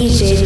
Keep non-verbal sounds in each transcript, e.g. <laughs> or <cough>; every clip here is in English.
DJ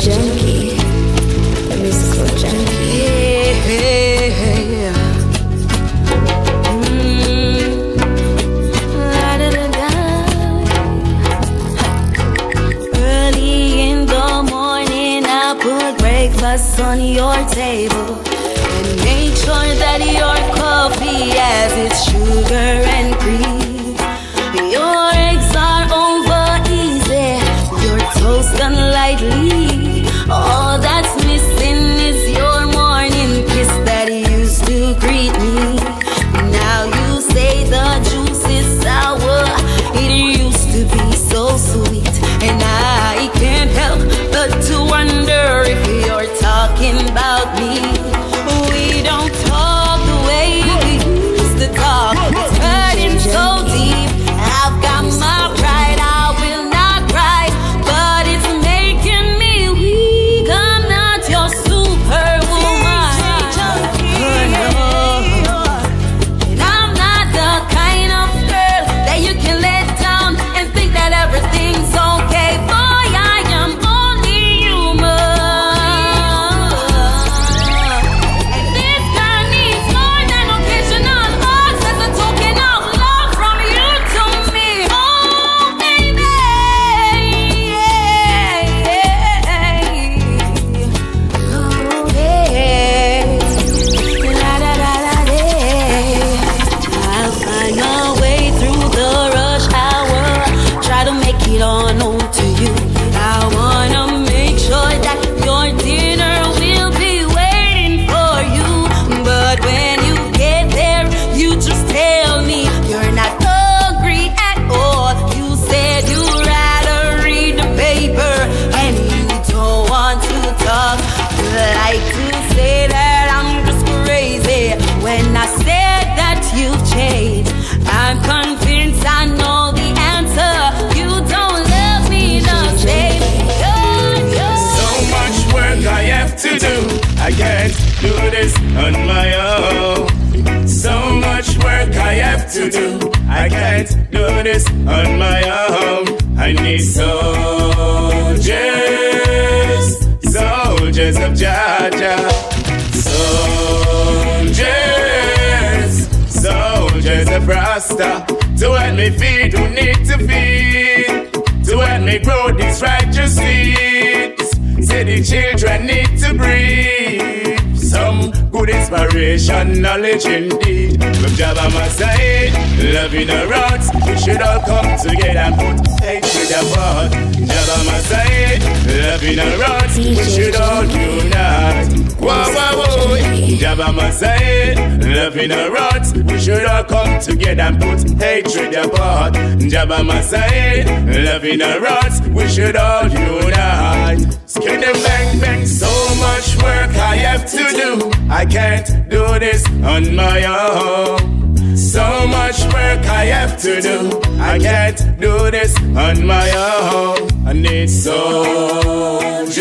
this on my own. I need soldiers, soldiers of Georgia, soldiers, soldiers of Rasta. To help me feed who need to feed, to help me grow these righteous seeds. Say the children need to breathe. Good inspiration, knowledge indeed. From Java my side, loving the roots. We should all come together and put hatred apart. Java my side, loving the roots. We should all unite. Whoa, whoa, whoa. Java my side, loving the roots. We should all come together and put hatred apart. Java my side, loving the roots. We should all unite. Skin them bang bang, so much work I have to do. I can't do this on my own. So much work I have to do. I can't do this on my own. I need soldiers,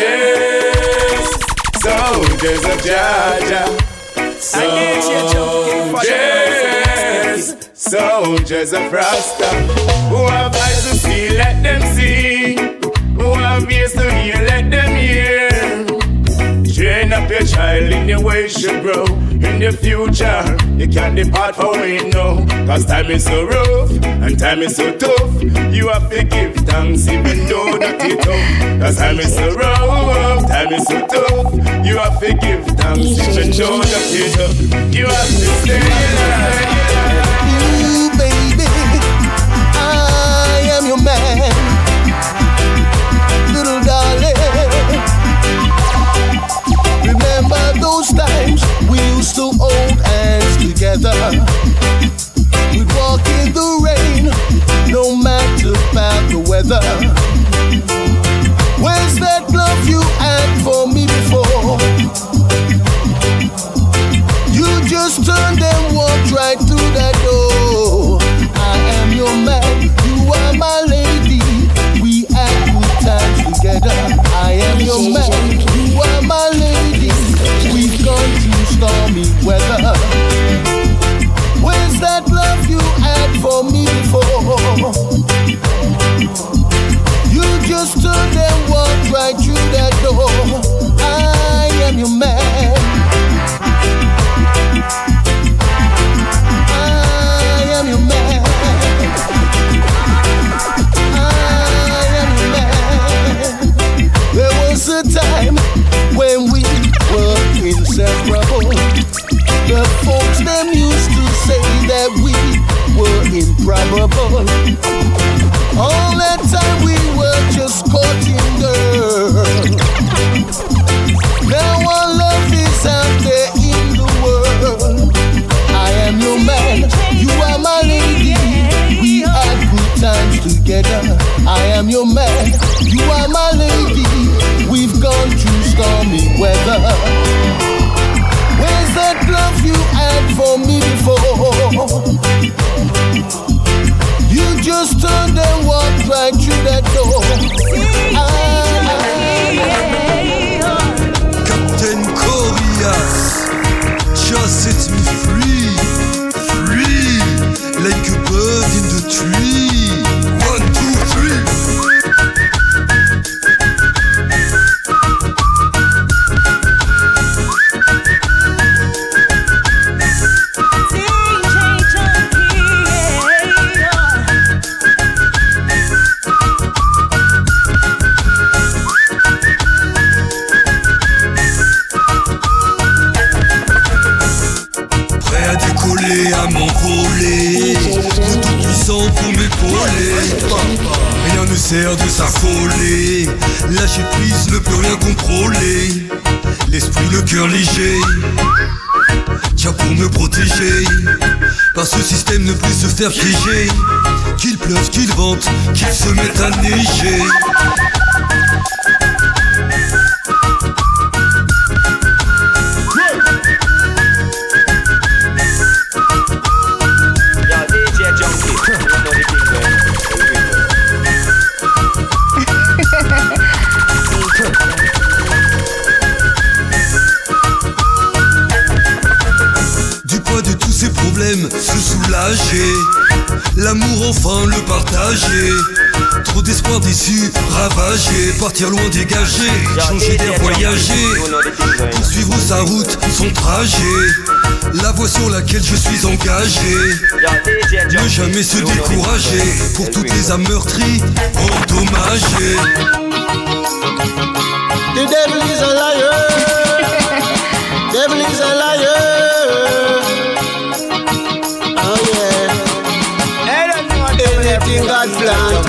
soldiers of Georgia. Soldiers, soldiers of Rasta. Who have eyes to see, let them see. Who have ears to hear, let them. Train up your child in the way should grow. In the future, you can't depart from it no. Cause time is so rough and time is so tough. You have to give thanks even though that it tough. Cause time is so rough, time is so tough. You have to give thanks even though that it tough. You have to stay alive. Those times we used to hold hands together. We'd walk in the rain, no matter about the weather. Where's that love you had for me before? You just turned and walked right de tous ces problèmes, se soulager. L'amour enfin le partager Trop d'espoir déçu, ravagé Partir loin dégagé, changer d'air, voyager. Poursuivre sa route, son trajet La voie sur laquelle je suis engagé Ne jamais se décourager. Pour toutes les âmes meurtries, endommagées The devil is a liar. <laughs> devil is a liar. Oh yeah. Anything God plant,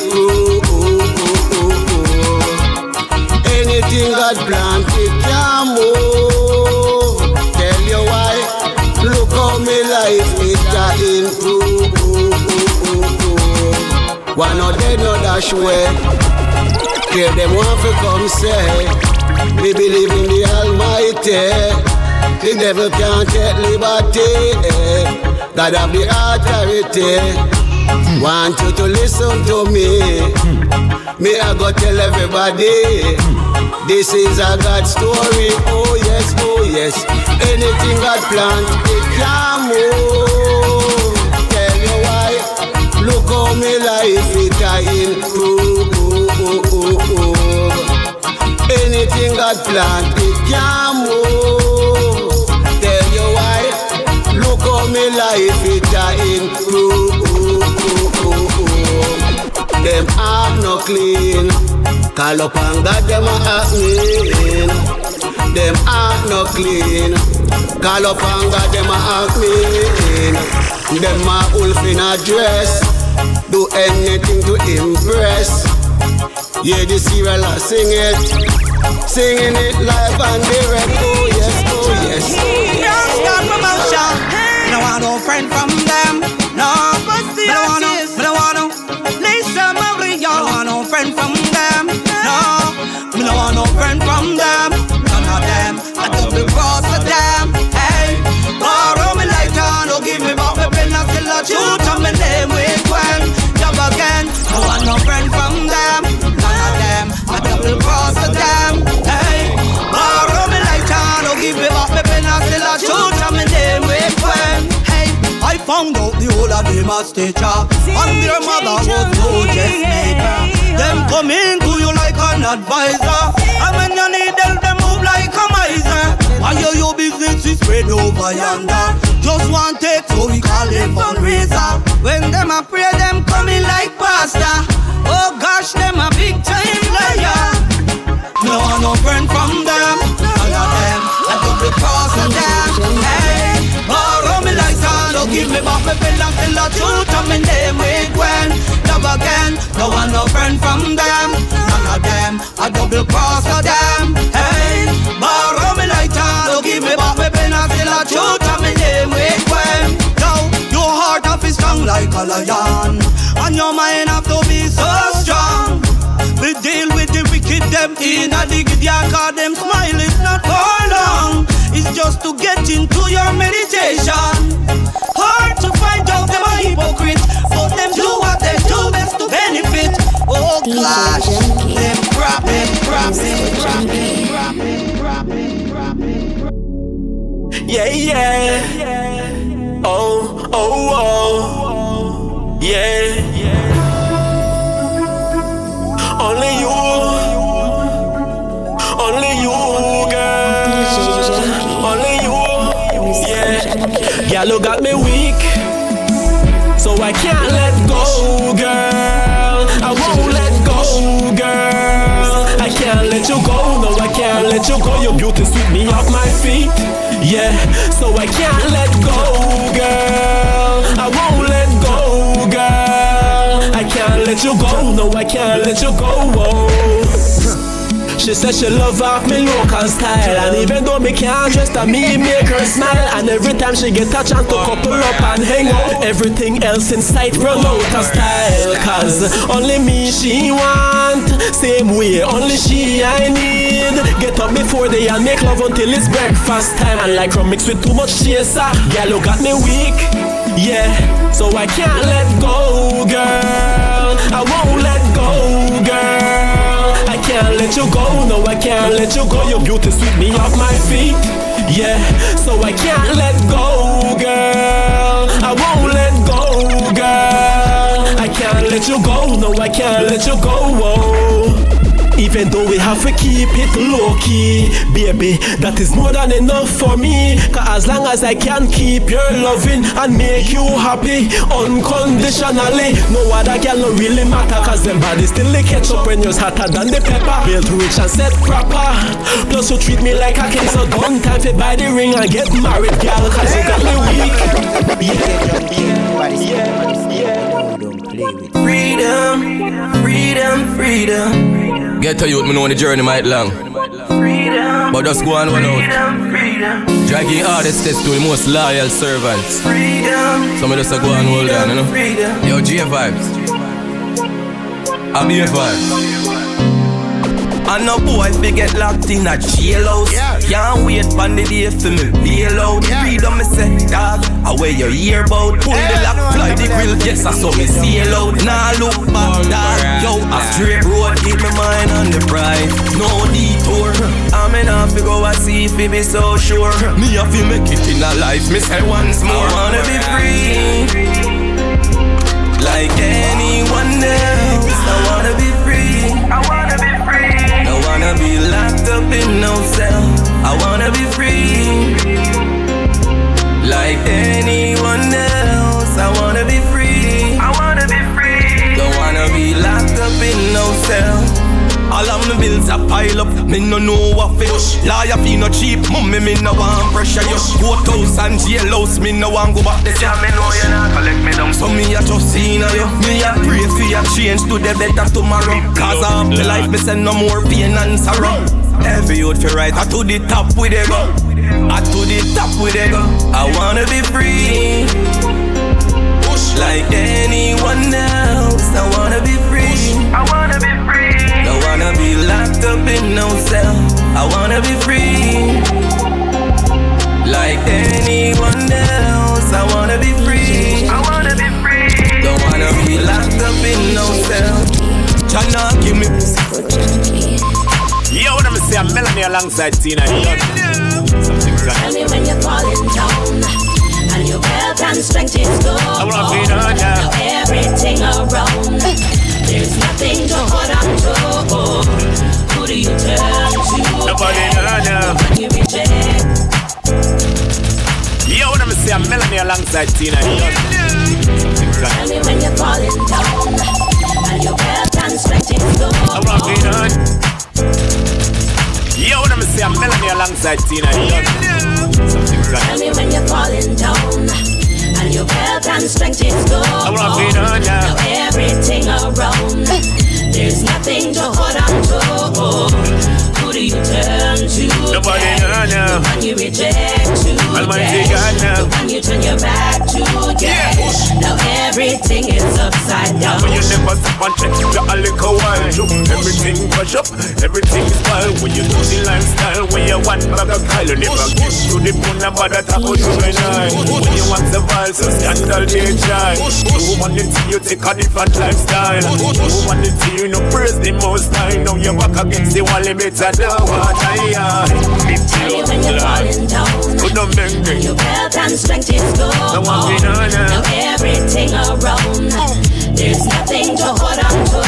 improve. Anything God plant, it can move. Tell you why. Look how me life it a improve. One no dead, no dash away. Care them want to come say, we believe in the Almighty. The devil can't take liberty. God have the authority. Want you to listen to me. Me I go tell everybody. This is a God story. Oh yes, oh yes. Anything God plant, it can oh. oh, oh, move. Tell you why. Look how me life it a improve. Anything God plant, it can move. Tell you why. Look how me life Them heart no clean. Call up on God, them a act mean. Them heart no clean. Call up on God, them a act mean. Them a wolf in a dress. Do anything to impress. Yeah, the serial a sing it. Singing it live and direct. Oh yes, oh yes. Don't stop promotion. No want no friend from them. No, but the I don't want no, I don't them a stitcher. And their mother was no dressmaker. Them come into you like an advisor. And when you need them, them move like a miser. Why your, your business is spread over yonder. Just one take, so we call it fundraiser. When them a pray, them coming like pastor. Oh gosh, them a big time liar. No no friend from don't give me back me bill and tell the truth and me name with Gwen. Love again, no want no friend from them. None of them, I double cross of them. Hey, borrow me like don't give me back me bill and tell the truth and me name Gwen. Now, your heart have is strong like a lion, and your mind have to be so strong. We deal with the wicked them in a dig cause them smile is not. It's just to get into your meditation. Hard to find out them a hypocrite, but them do what they do best to benefit. Oh gosh, them crap, them crap, Mr. crap, Junky. crap, them crap, them crap. Yeah, yeah. Oh, oh, oh. Yeah, yeah. Only you. You got me weak. So I can't let go, girl. I won't let go, girl. I can't let you go, no, I can't let you go. Your beauty sweep me off my feet. Yeah, so I can't let go, girl. I won't let go, girl. I can't let you go, no, I can't let you go. Oh. She said she love off me local style. And even though me can't dress that me make her smile. And every time she get a chance to couple up and hang out Everything else in sight run out of style. Cause only me she want Same way only she I need. Get up before they and make love until it's breakfast time. And like rum mixed with too much chaser Girl you got me weak. Yeah, so I can't let go, girl. I won't let go, can't let you go, no, I can't let you go. Your beauty sweep me off my feet. Yeah, so I can't let go, girl. I won't let go, girl. I can't let you go, no, I can't let you go. Oh. Even though we have to keep it low key, baby, that is more than enough for me. Cause as long as I can keep your loving and make you happy unconditionally, no other girl no really matter. Cause them body still they catch up when you're hotter than the pepper. Built rich and set proper. Plus you treat me like a king, so don't time to buy the ring and get married, girl. Cause you got me weak. Yeah, yeah, yeah. Freedom, freedom, freedom. Get to youth, me know the journey might long. Freedom. But just go on one out. Freedom, freedom, Dragging hardest steps to the most loyal servants. freedom. Some of us are go and hold on, you know. Freedom. Yo, J vibes. I'm here vibes. And no boy fi get locked in a jailhouse. Can't wait for the day for me bail out. Freedom me say, dog, away your ear bout. Pull the lock, fly the grill, yes I saw me sail out. Nah look back, dog. Yo, a straight road, keep my mind on the prize. No detour. I'm enough to go and see if it be so sure. Me have to make it in a life. Me say once more, I wanna be free. Like anyone else, I wanna be free. Locked up in no cell. I wanna be free. Like anyone else, I wanna be free. I wanna be free. Don't wanna be locked up in no cell. All of my bills a pile up, me no know what fish. Lawyer fee no cheap, mummy me no want pressure you. Courthouse and jailhouse, me no want go back there. Yeah, me know you not collect me down. So me a just seen you. Me a pray for your change to the better tomorrow. Cause I'm the life, me send no more pain and sorrow. Every youth fi right, I to the top with a go. I to the top with a go. I wanna be free. Like anyone else, I wanna be free. I wanna be free. Don't wanna be locked up in no cell. I wanna be free. Like anyone else, I wanna be free. I wanna be free. Don't wanna be locked up in no cell. Tryna give me Mr. Junky. Yo, let me say I'm Melanie alongside Tina. You know, something Tell me when you're falling down and your belt and strength is gone. I wanna on ya. Now everything around, there's nothing to hold on to. Who do you turn to? Nobody now. When you reject, Yo, let me see a Melanie alongside Tina. tell me when you're falling down, and your health and strength is I gone. wanna feel on. Yo, me see a Melanie alongside Tina. Tell me when you're falling down, and your health and strength is gone. I wanna feel on ya. Now everything around, there's nothing to hold on to. Who do you turn to? Nobody know now. When you reject to, Almighty God now. When you turn your back to, yeah. Now everything is upside down. When you never stop and check your a little while through Everything push up, everything is wild. When you do the lifestyle, when you want bag of Kyle You never get. To the bone about that apple to the nine When you want the vile, so scandal they try Who want it to you take a different lifestyle. Who want it to you no praise the most high. Now you're back against the wall, it better than what I am Tell me when you're falling down. Put no bang Your health and strength is gone. Now on. Everything around, there's nothing to hold on to.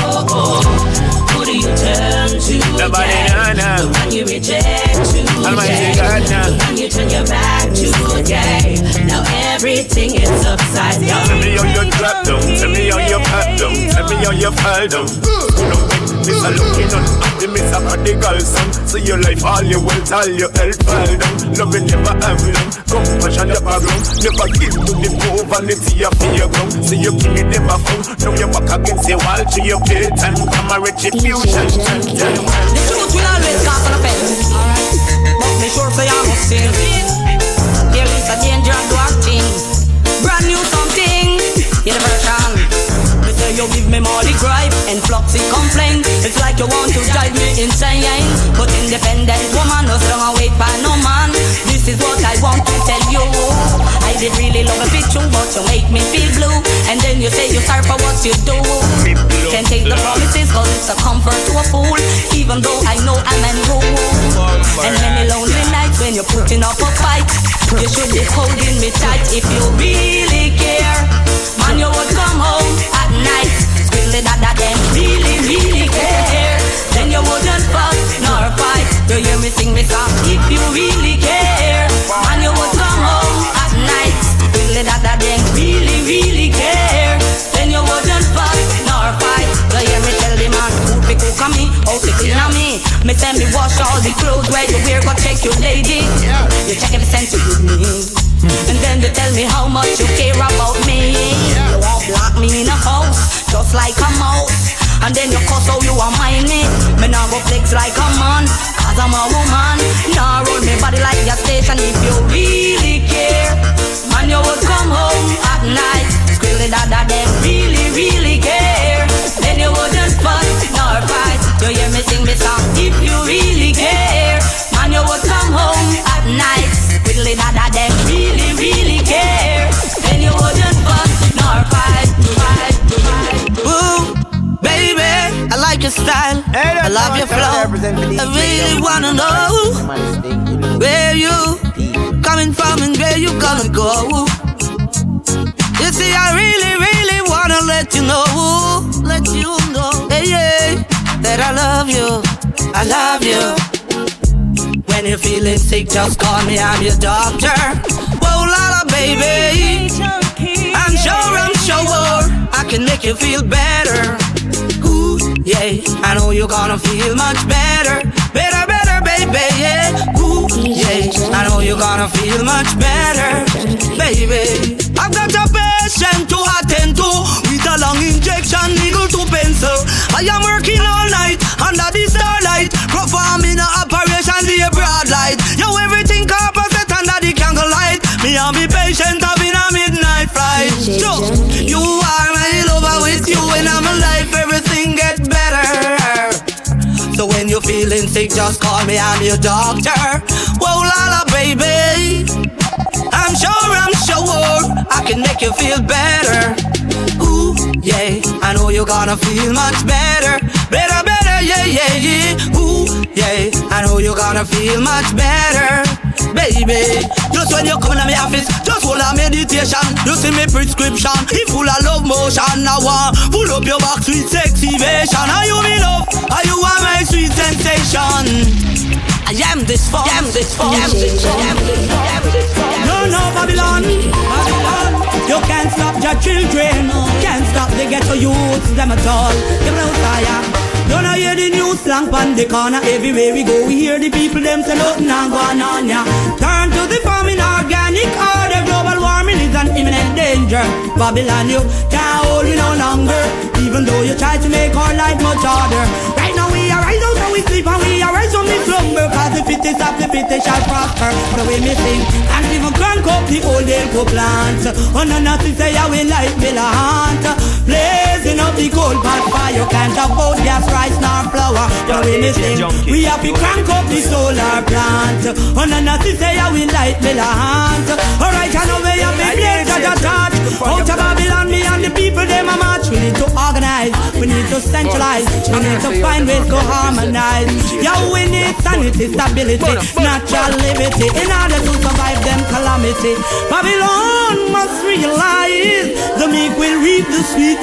Who do you turn to? Nobody yeah? know now. When you reject to, Almighty yeah. Now. When you turn your back to, yeah. Now everything is upside Tell down. me how you drop down, tell me how you pat down, tell me how you fall down. You Miss a looking on happy, Miss a prodigal son. So your life, all your wealth, all your health fall down. Love you never have long, compassion your background. Never give to the poor, vanity of your ground. See you king it never found. Now you're back against the wall to your playtime. Come a retribution. The truth will always cause an offense. But me sure say I must sin. There is a danger of dark things. Brand new something. The. Me say you give me more the gripe and floxy complain. It's like you want to drive me insane. But independent woman, no strong wait by no man. This is what I want to tell you. I did really love a bitch, picture, but you make me feel blue. And then you say you sorry for what you do. Can't take the promises, cause it's a comfort to a fool. Even though I know I'm an rule. And many lonely nights when you're putting up a fight. You should be holding me tight if you really care. Man, you would come home at night. Squealing that that them really, really care. Then you wouldn't fuss nor fight. You hear me sing me song if you really care. Man, you would come home at night. Squealing that that them really, really care. Then you wouldn't fuss nor fight. You hear me tell the man who pick cook on me, how to clean on me. Me tell me wash all the clothes where you wear, go check your lady. You check every cent you give me. And then you tell me how much you care about me. Lock me in a house, just like a mouse. And then you cuss how you are mind me. Me now go flex like a man, cause I'm a woman. Now roll me body like your station if you really care. Man, you would come home at night. Squealing that that them really, really care. Then you wouldn't fuss nor fight. You hear me sing me song if you really care. Man, you would come home at night. Squealing that that them really, really care. Your style. I love your flow. I really wanna know where you coming from and where you gonna go. You see, I really, really wanna let you know, let you know, hey, yeah, that I love you, I love you. When you're feeling sick, just call me, I'm your doctor. Whoa, la la, baby. I'm sure, I'm sure I can make you feel better. Yeah, I know you're gonna feel much better, better, better, baby. Yeah, ooh, yeah, I know you're gonna feel much better, baby. I've got a patient to attend to with a long injection, needle to pencil. I am working all night under the starlight, performing an operation the broad light. Yo, everything composite under the candlelight. Me and me patient having a midnight flight. So, you are my lover with you and I'm alive, everything feeling sick, just call me, I'm your doctor. Whoa, la la, baby. I'm sure, I'm sure I can make you feel better. Ooh, yeah. I know you're gonna feel much better, better, better, yeah, yeah, yeah. Ooh, yeah. I know you're gonna feel much better, baby. Just when you come in my office, just hold a meditation. You see me prescription, it full of love motion. I want uh, pull up your back, sweet sexy version. Are you me love? Are you are my sweet sensation? I am this force. I am this force. I am this force. No, no, Babylon. Babylon. You can't stop your children. Can't stop the ghetto youths, them at all. Give no fire. Don't I hear the news slang on the corner. Everywhere we go we hear the people them say nothing and going on ya Turn to the farming organic order. Global warming is an imminent danger. Babylon you can't hold me no longer. Even though you try to make our life much harder. Right now we are rise out and we sleep and we are rise from the slumber. Cause the fittest of the fittest shall prosper. The way me think and even crank up the old elko plant On oh, a nothing say I will like me hunt Blazing up the coal pot fire. Can't afford gas rice nor flour. The way me think we have to crank up the solar plant. Oh, On a nothing say I will light me hunt Alright I know we have to blaze that a touch Out of Babylon me and the people them a march We need to organize, we need to centralize We need to find ways to harmonize. Yeah we need sanity, stability, natural liberty. In order to survive them calamity Babylon must realize The meek will reap the sweet.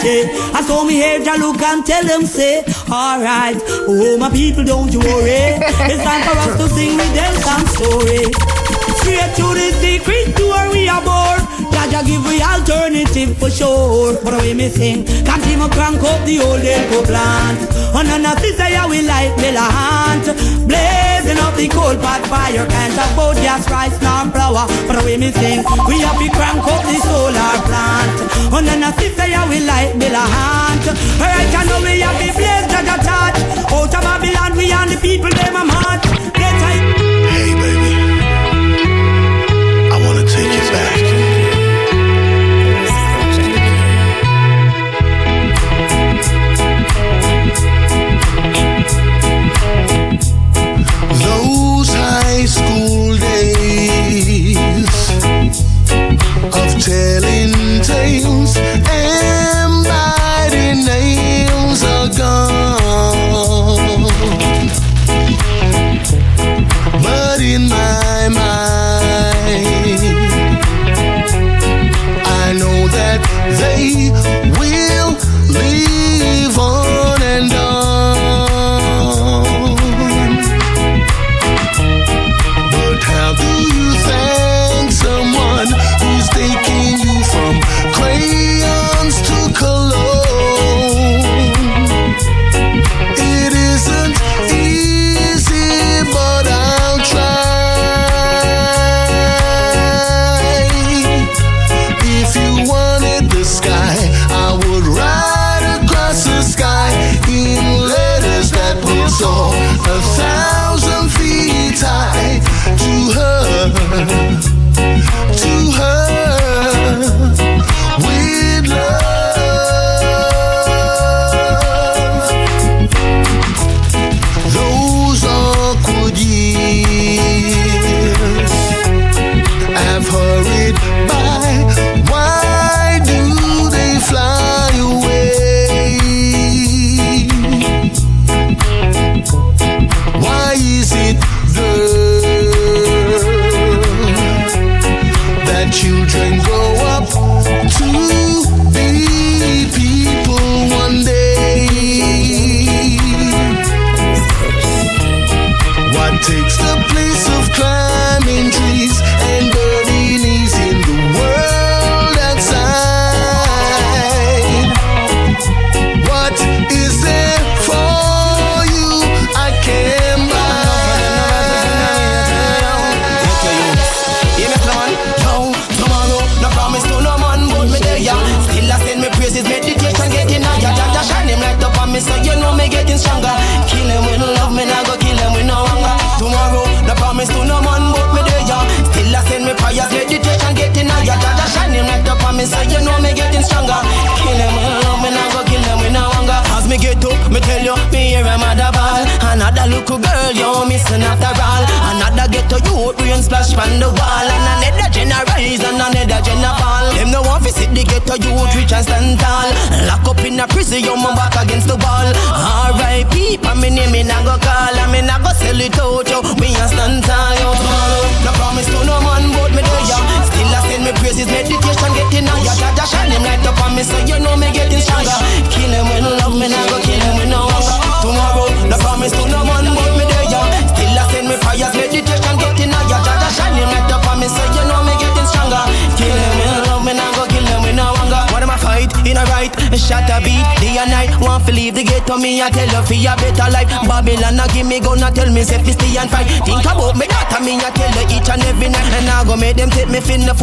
I saw me here Jah look and tell them say Alright, oh my people don't you worry. It's time for us to sing with them some story Straight to the secret door we are born. Jah Jah give we alternative for sure. But we me sing Can't even crank up the old elko plant. On a nothing say I will light me land Blazing up the coal pot fire. Can't afford gas, rice, nor flour. But we me sing We have to crank up the solar plant. On a nothing say I will light land Alright I know we have to blaze Jaja touch Out of Babylon we and the people them a march. Hey baby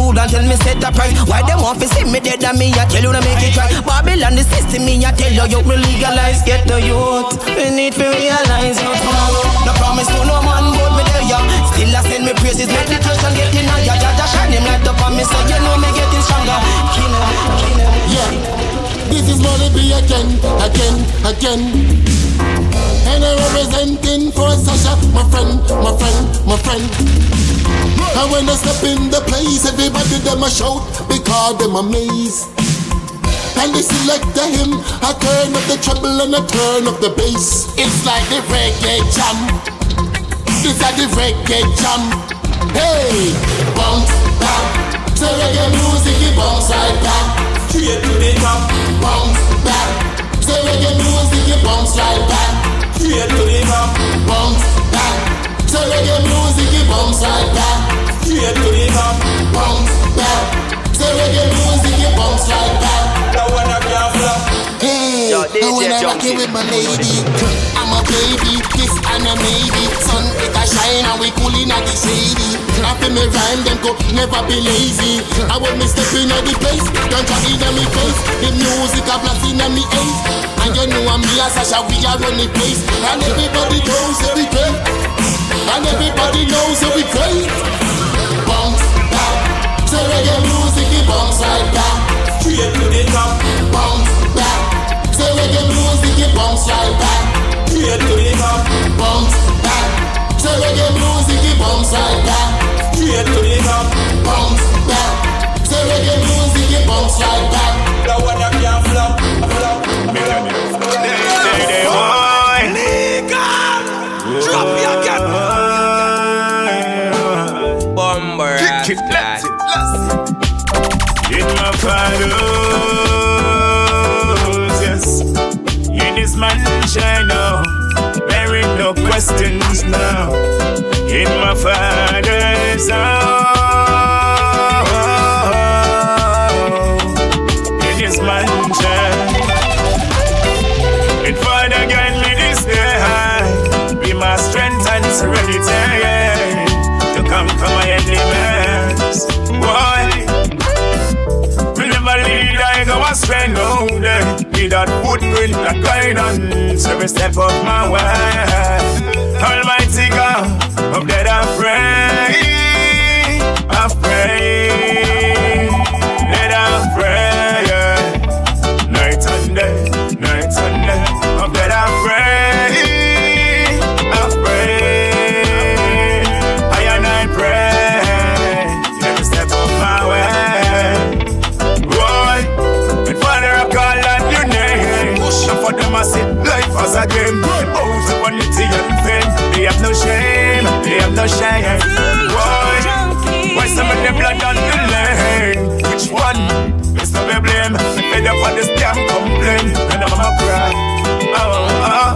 food and tell me set the price Why them want to see me dead and me I tell you to make it right? Babylon the system, me I tell you you me legalize. Get the youth, we need to realize. You tomorrow No promise to no man, but me there ya. Still I send me praises, meditation getting higher Jah Jah shine him light up on me, so you know me getting stronger. Kill him, kill him Yeah, this is money be again, again, again. And I'm representing for Sasha, my friend, my friend, my friend. And when I step in the place, everybody them a shout because them amazed. And they select the hymn, I turn up the treble and I turn up the bass. It's like the reggae jam. This is the reggae jam. Hey, bounce back. So reggae music, it bounce right back. Straight to the top. Bounce back. So reggae music, it bounce right back. Straight to the top. Bounce back. So reggae music, it bounce right back. Straight to the top. Bounce back. So reggae music, it bounce right back. Now when I can't flop. Hey, Yo, DJ and when I rock it with my lady, I'm a baby, kiss and a maybe. Sun it a shine and we coolin' at the shady. After me rhyme, them go never be lazy. I when me step in at the place, don't try in me face. The music a blast in me ace. And you know I'm me and Sasha, we are run the place. And everybody knows that we great. And everybody knows that we great. Bounce back, so reggae music it bounce right back. Straight to the top. Bounce back, so reggae music it bounce right back. Straight to the top. Bounce back, so reggae music it bounce right back. Straight to the top. Bounce back, so reggae music it bounce right back. Ain't now. In my father's house. In his mansion. And Father, grant me this day. Be my strength and serenity to conquer my enemies. Why? We never lead, I go astray, no day. That footprint, that guidance, every step of my way. Almighty God, of that I pray, I pray, life as a game. Out vanity and fame, they have no shame, they have no shame. Boy, why some of them blood on the lane? Which one? It's not me blame. Me fed up on this damn complaint, and I'm a cry. Oh, oh.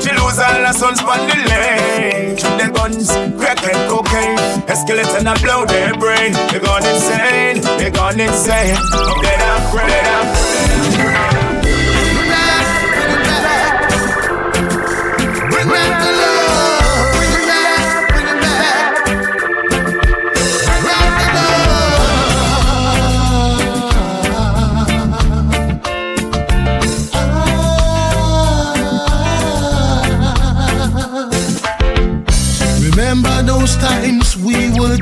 She lose all her sons on the lane. Shoot their guns, crack and cocaine. Escalate and I blow their brain. They gone insane, they gone insane. I'm dead, I'm dead, I'm Bring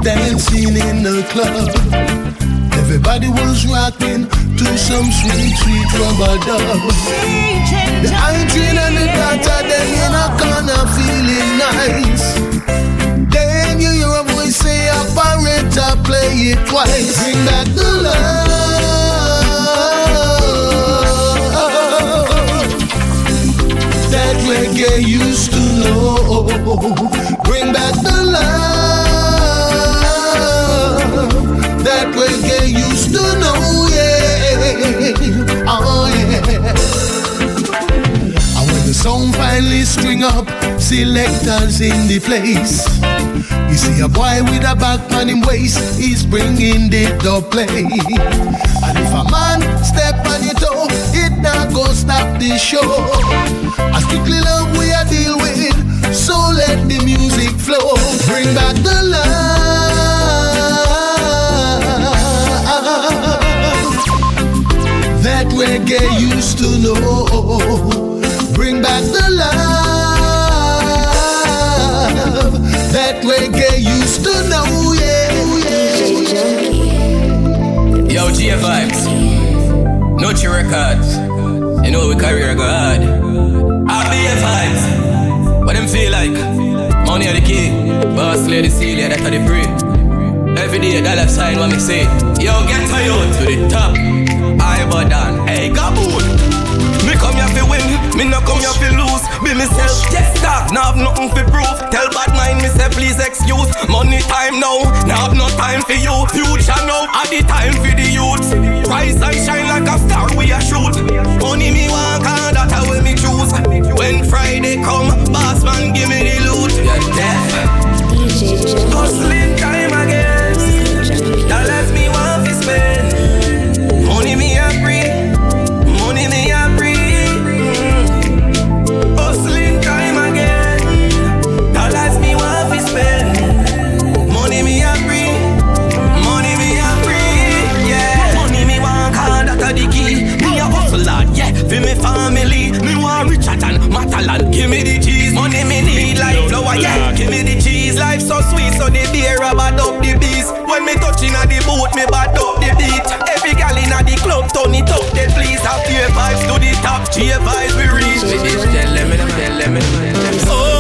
dancing in the club. Everybody was rocking to some sweet, sweet rubber dub. The hygiene and the daughter, them in a corner feeling nice. they say operator play it twice. Bring back the love that reggae used to know. Bring back the love that reggae used to know. Yeah, oh yeah. And when the song finally string up, selectors in the place. You see a boy with a back on him waist, he's bringing the dub play. And if a man step on your toe, it not go stop the show. A strictly love we a deal with, so let the music flow. Bring back the love reggae used to know. Bring back the love that reggae used to know. Yeah, yeah. Yo, G Vibes. Noche Records. You know we career go hard. RBA Vibes. What them feel like? Money are the key. Boss lady Celia, that's how they pray. Every day, dollar sign what me say. Yo, get to you to the top. I but down. Myself, yes dog, now have nothing fi prove. Tell bad mind me say please excuse. Money time now, now have no time for you. Future now, at the time for the youth. Rise and shine like a star we a shoot. Money me want, and that a way me choose. When Friday come, boss man give me the loot. You're deaf. Hustling time sweet, so the beer bad up the beast. When me touching at the boat, me bad up the beat. Every gal in the club, turn it up, then please have G vibes to the top. G vibes we reach. Me this tell them, tell them, Oh,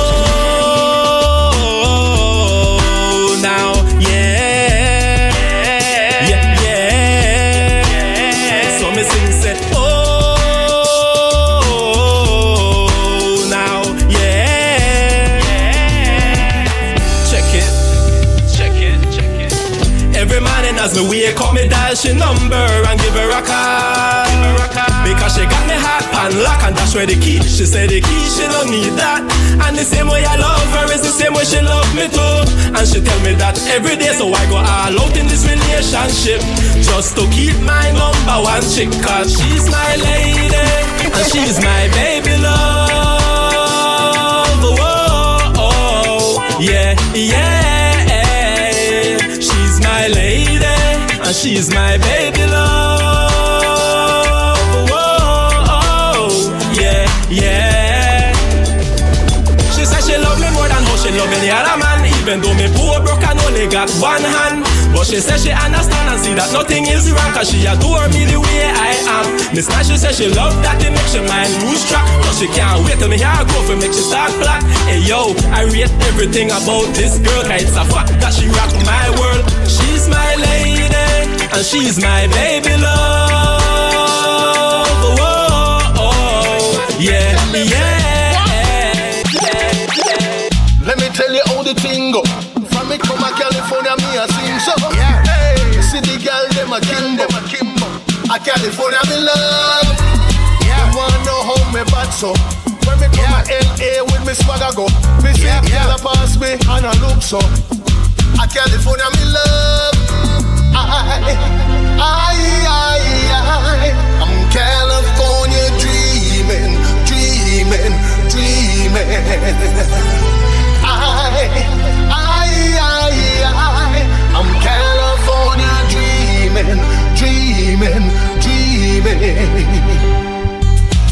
she number and give her a call. Because she got me hot pan lock and that's where the key. She said the key, she don't need that. And the same way I love her is the same way she love me too. And she tell me that every day, so I go all out in this relationship. Just to keep my number one chick, cause she's my lady. And she's my baby love. Whoa, oh, yeah, yeah. And she's my baby love. Whoa, oh, yeah, yeah. She said she love me more than how she love any other man. Even though me poor broke and only got one hand. But she said she understand and see that nothing is wrong Cause she adore me the way I am Miss Nash, she said she love that it makes your mind lose track But she can't wait till me her go for make she start black Hey yo, I rate everything about this girl Cause it's a fact that she rock my world She's my lady and she's my baby love Whoa, oh, oh, oh. yeah, yeah Let me tell you how the thing go. From me come a California, me a sing so. Yeah. Hey, see the girl them a kimbo. Them a kimbo. A California me love. Yeah. Them wanna know how me bad so. When me come yeah. a LA with me swagger go. Me see yeah. girl a pass me and I look so. A California me love.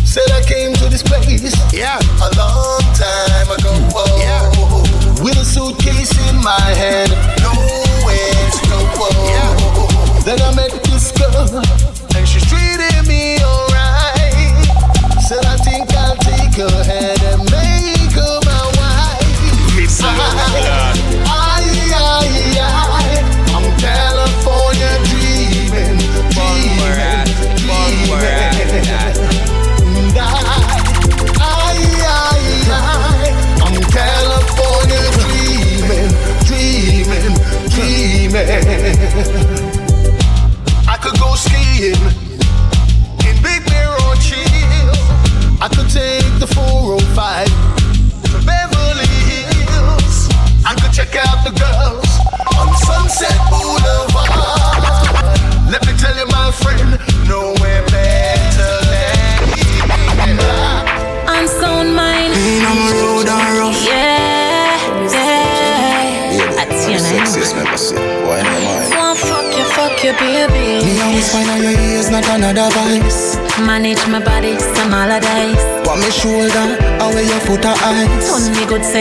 Said I came to this place, yeah, a long time ago. Yeah, with a suitcase in my hand, nowhere to go. Yeah, then I met this girl, and she's treating me alright. Said I think I'll take her hand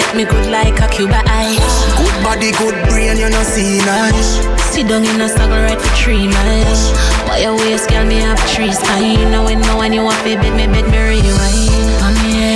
set me good like a Cuba ice. Good body, good brain, you know see nice. Sit down in a circle right for three miles. Why your waist, girl, me have three spine. know when know when you want to bed, me bed me rewind.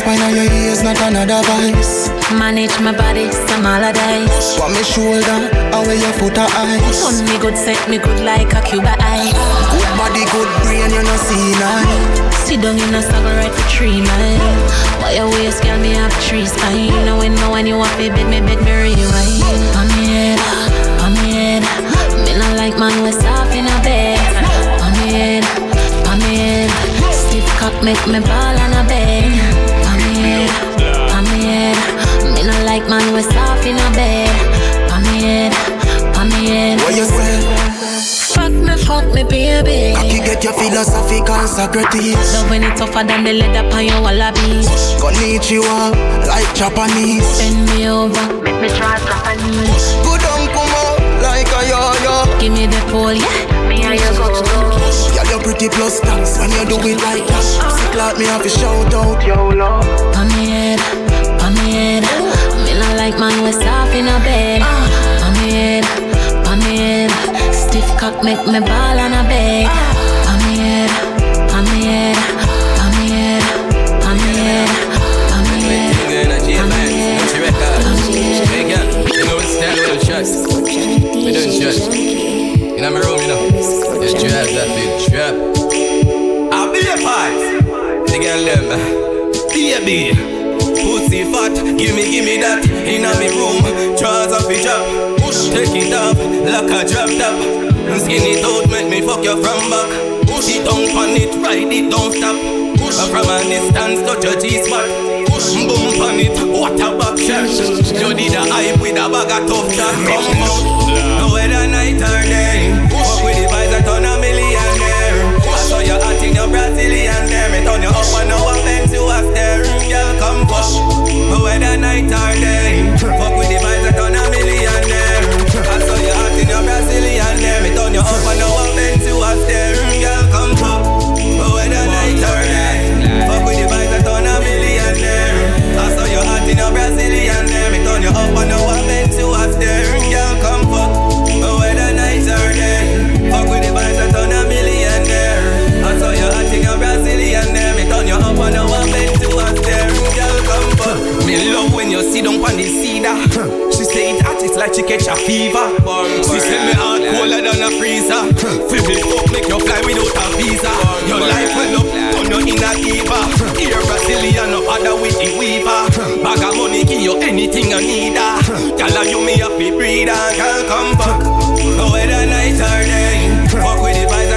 Me find on your ears, not another vice. Manage my body, some holidays. Want me shoulder, away your foot or eyes. Turn me good, set me good like a Cuba ice. Good body, good brain, you know see nice. Sit down in a circle right for three miles. Why your waist, girl, me have three spine. Now when know when you want to bed, me bed me rewind. On me head, on me head. Me not like man we soft in a bed. On me head, on me head. Stiff cock make me ball on a bed. Like man we soft in a bed. On me head, on me head. What you say? Fuck me, fuck me, baby. Cocky get your philosophical Socrates. Love when it tougher than the leather on your wallabies. Konnichiwa, like Japanese. Bend me over, make me try Japanese. Good on come out, like a yo-yo. Give me the pole, yeah. Me and you go, go. Girl, you're pretty plus thanks when you do it like that. Sick like me have to shout out, yo, love. On me head, on me head. Me not like man we soft in a bed. On uh. me head, on me head. Stiff cock make me ball on uh. a bed. On me head, on me head, on me head. Hey girl, you know it's stand well shots. We don't shot. In my room, you know. Just drop that big drop. I'll be a part. The girl them, uh, baby. Pussy fat, gimme, gimme that. In my room, trousers fi drop. Push, take it up, like a drop top. Skin it out, make me fuck you from back. Push it down, pan it, ride it, don't stop. Push from a distance, touch your G-spot. Push, boom pan it, what a back shot. You did a hype with a bag of tough shot. Come out, no whether night or day. Fuck with the vibes, I turn a No whether night or day. Me love when you sit down on the cedar. She say it hot, it's like she catch a fever. She say me heart colder than a freezer. Feel me fuck, make you fly without a visa. Your life well up, turn you in a diva. Here Brazilian, no other with the weaver. Bag of money, give you anything you need. ah. Girl, you me happy breeder. Girl, come fuck. No whether night or day. Fuck with the vibes,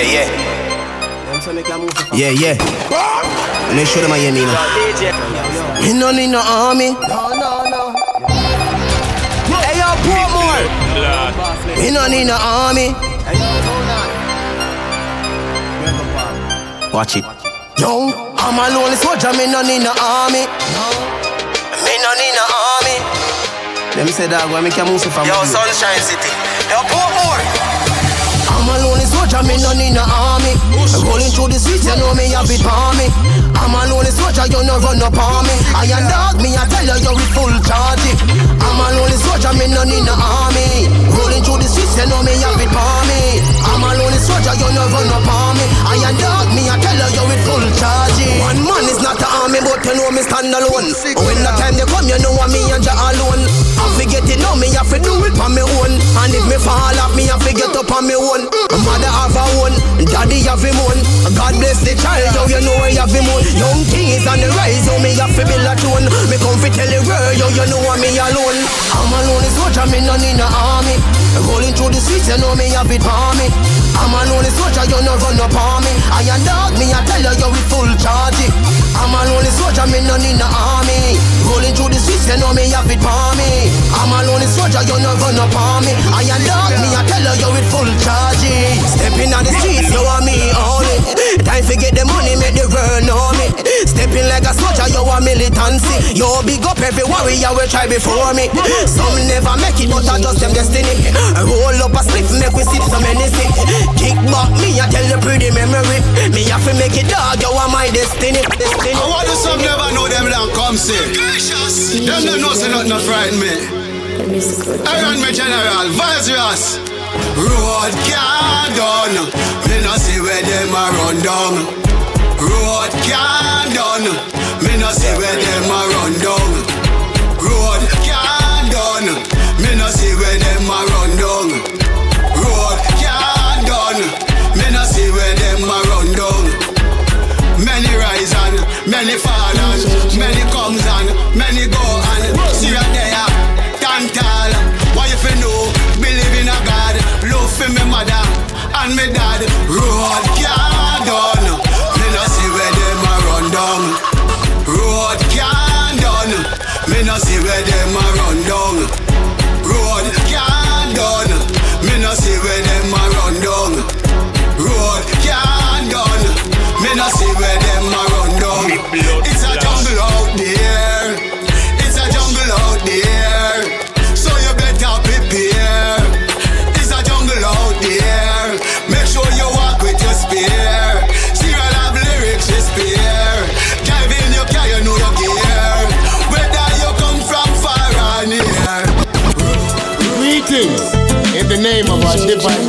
Yeah, yeah. Yeah, yeah. Make sure them I hear me now. Me no need no army. No, no, no. Hey, yo, Portmore. Me no need no army. Watch it. Yo, I'm a lonely soldier. Me no need no army. Me no need no army. Let me say that when me can move from. Yo, Sunshine City. Yo, Portmore. I'm a lonely soldier, me no need no army. Rolling through the streets, you know me have it for me. I'm a lonely soldier, you no run up on me. I am dog, me I tell you, you with full charge. I'm a lonely soldier, me no need no army. Rolling through the streets, you know me have it for me. I'm a lonely soldier, you no run up on me. I am dog, me I tell her you with full charge. One man is not an army, but you know me stand alone. When the time they come, you know I'm me and you alone. I forget it now, me have to do it on my own. And if me fall off, me have to get up on my own. Mother have a one, daddy have him one. God bless the child, yo, you know I have him one. Young king is on the rise, yo, me have to build a throne. Me come fi tell the world, yo, you know I'm me alone. I'm a lonely soldier, me no need no army. Rolling through the streets, you know me have it for me. I'm a lonely soldier, you no run up on me. I am dog, me I tell you, you with full charge. I'm a lonely soldier, me no need no army. Rolling through the streets, you know me have it for me. I'm a lonely soldier, you no run up on me. I am dog, me I tell her you, with full charge. Eh. Stepping on the streets, you are me only. Time to get the money, make the world know me. Stepping like a soldier, you a militancy. You big up every warrior will try before me. Some never make it, but I just them destiny. Roll up a slip, make we sip some Hennessy. Kick back me, I tell you pretty memory. Me have to make it dog, you are my destiny. destiny. I want to some never know them don't come sick. Them don't know nothing not frighten me. Iron me general, Viceroy. Road can't done. Me no see where them a run down. Road can't done. Me no see where them a run down. Road can't done. Me no see where them a run down. Road can't done. Me no see where them a run down. Many rise and many fall and many comes and and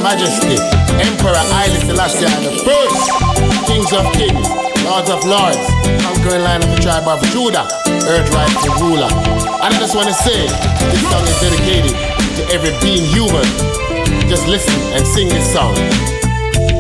majesty, Emperor Haile Selassie the first, Kings of Kings, Lords of Lords, conquering line of the tribe of Judah, earth rightful ruler. And I just want to say, this song is dedicated to every being human. Just listen and sing this song.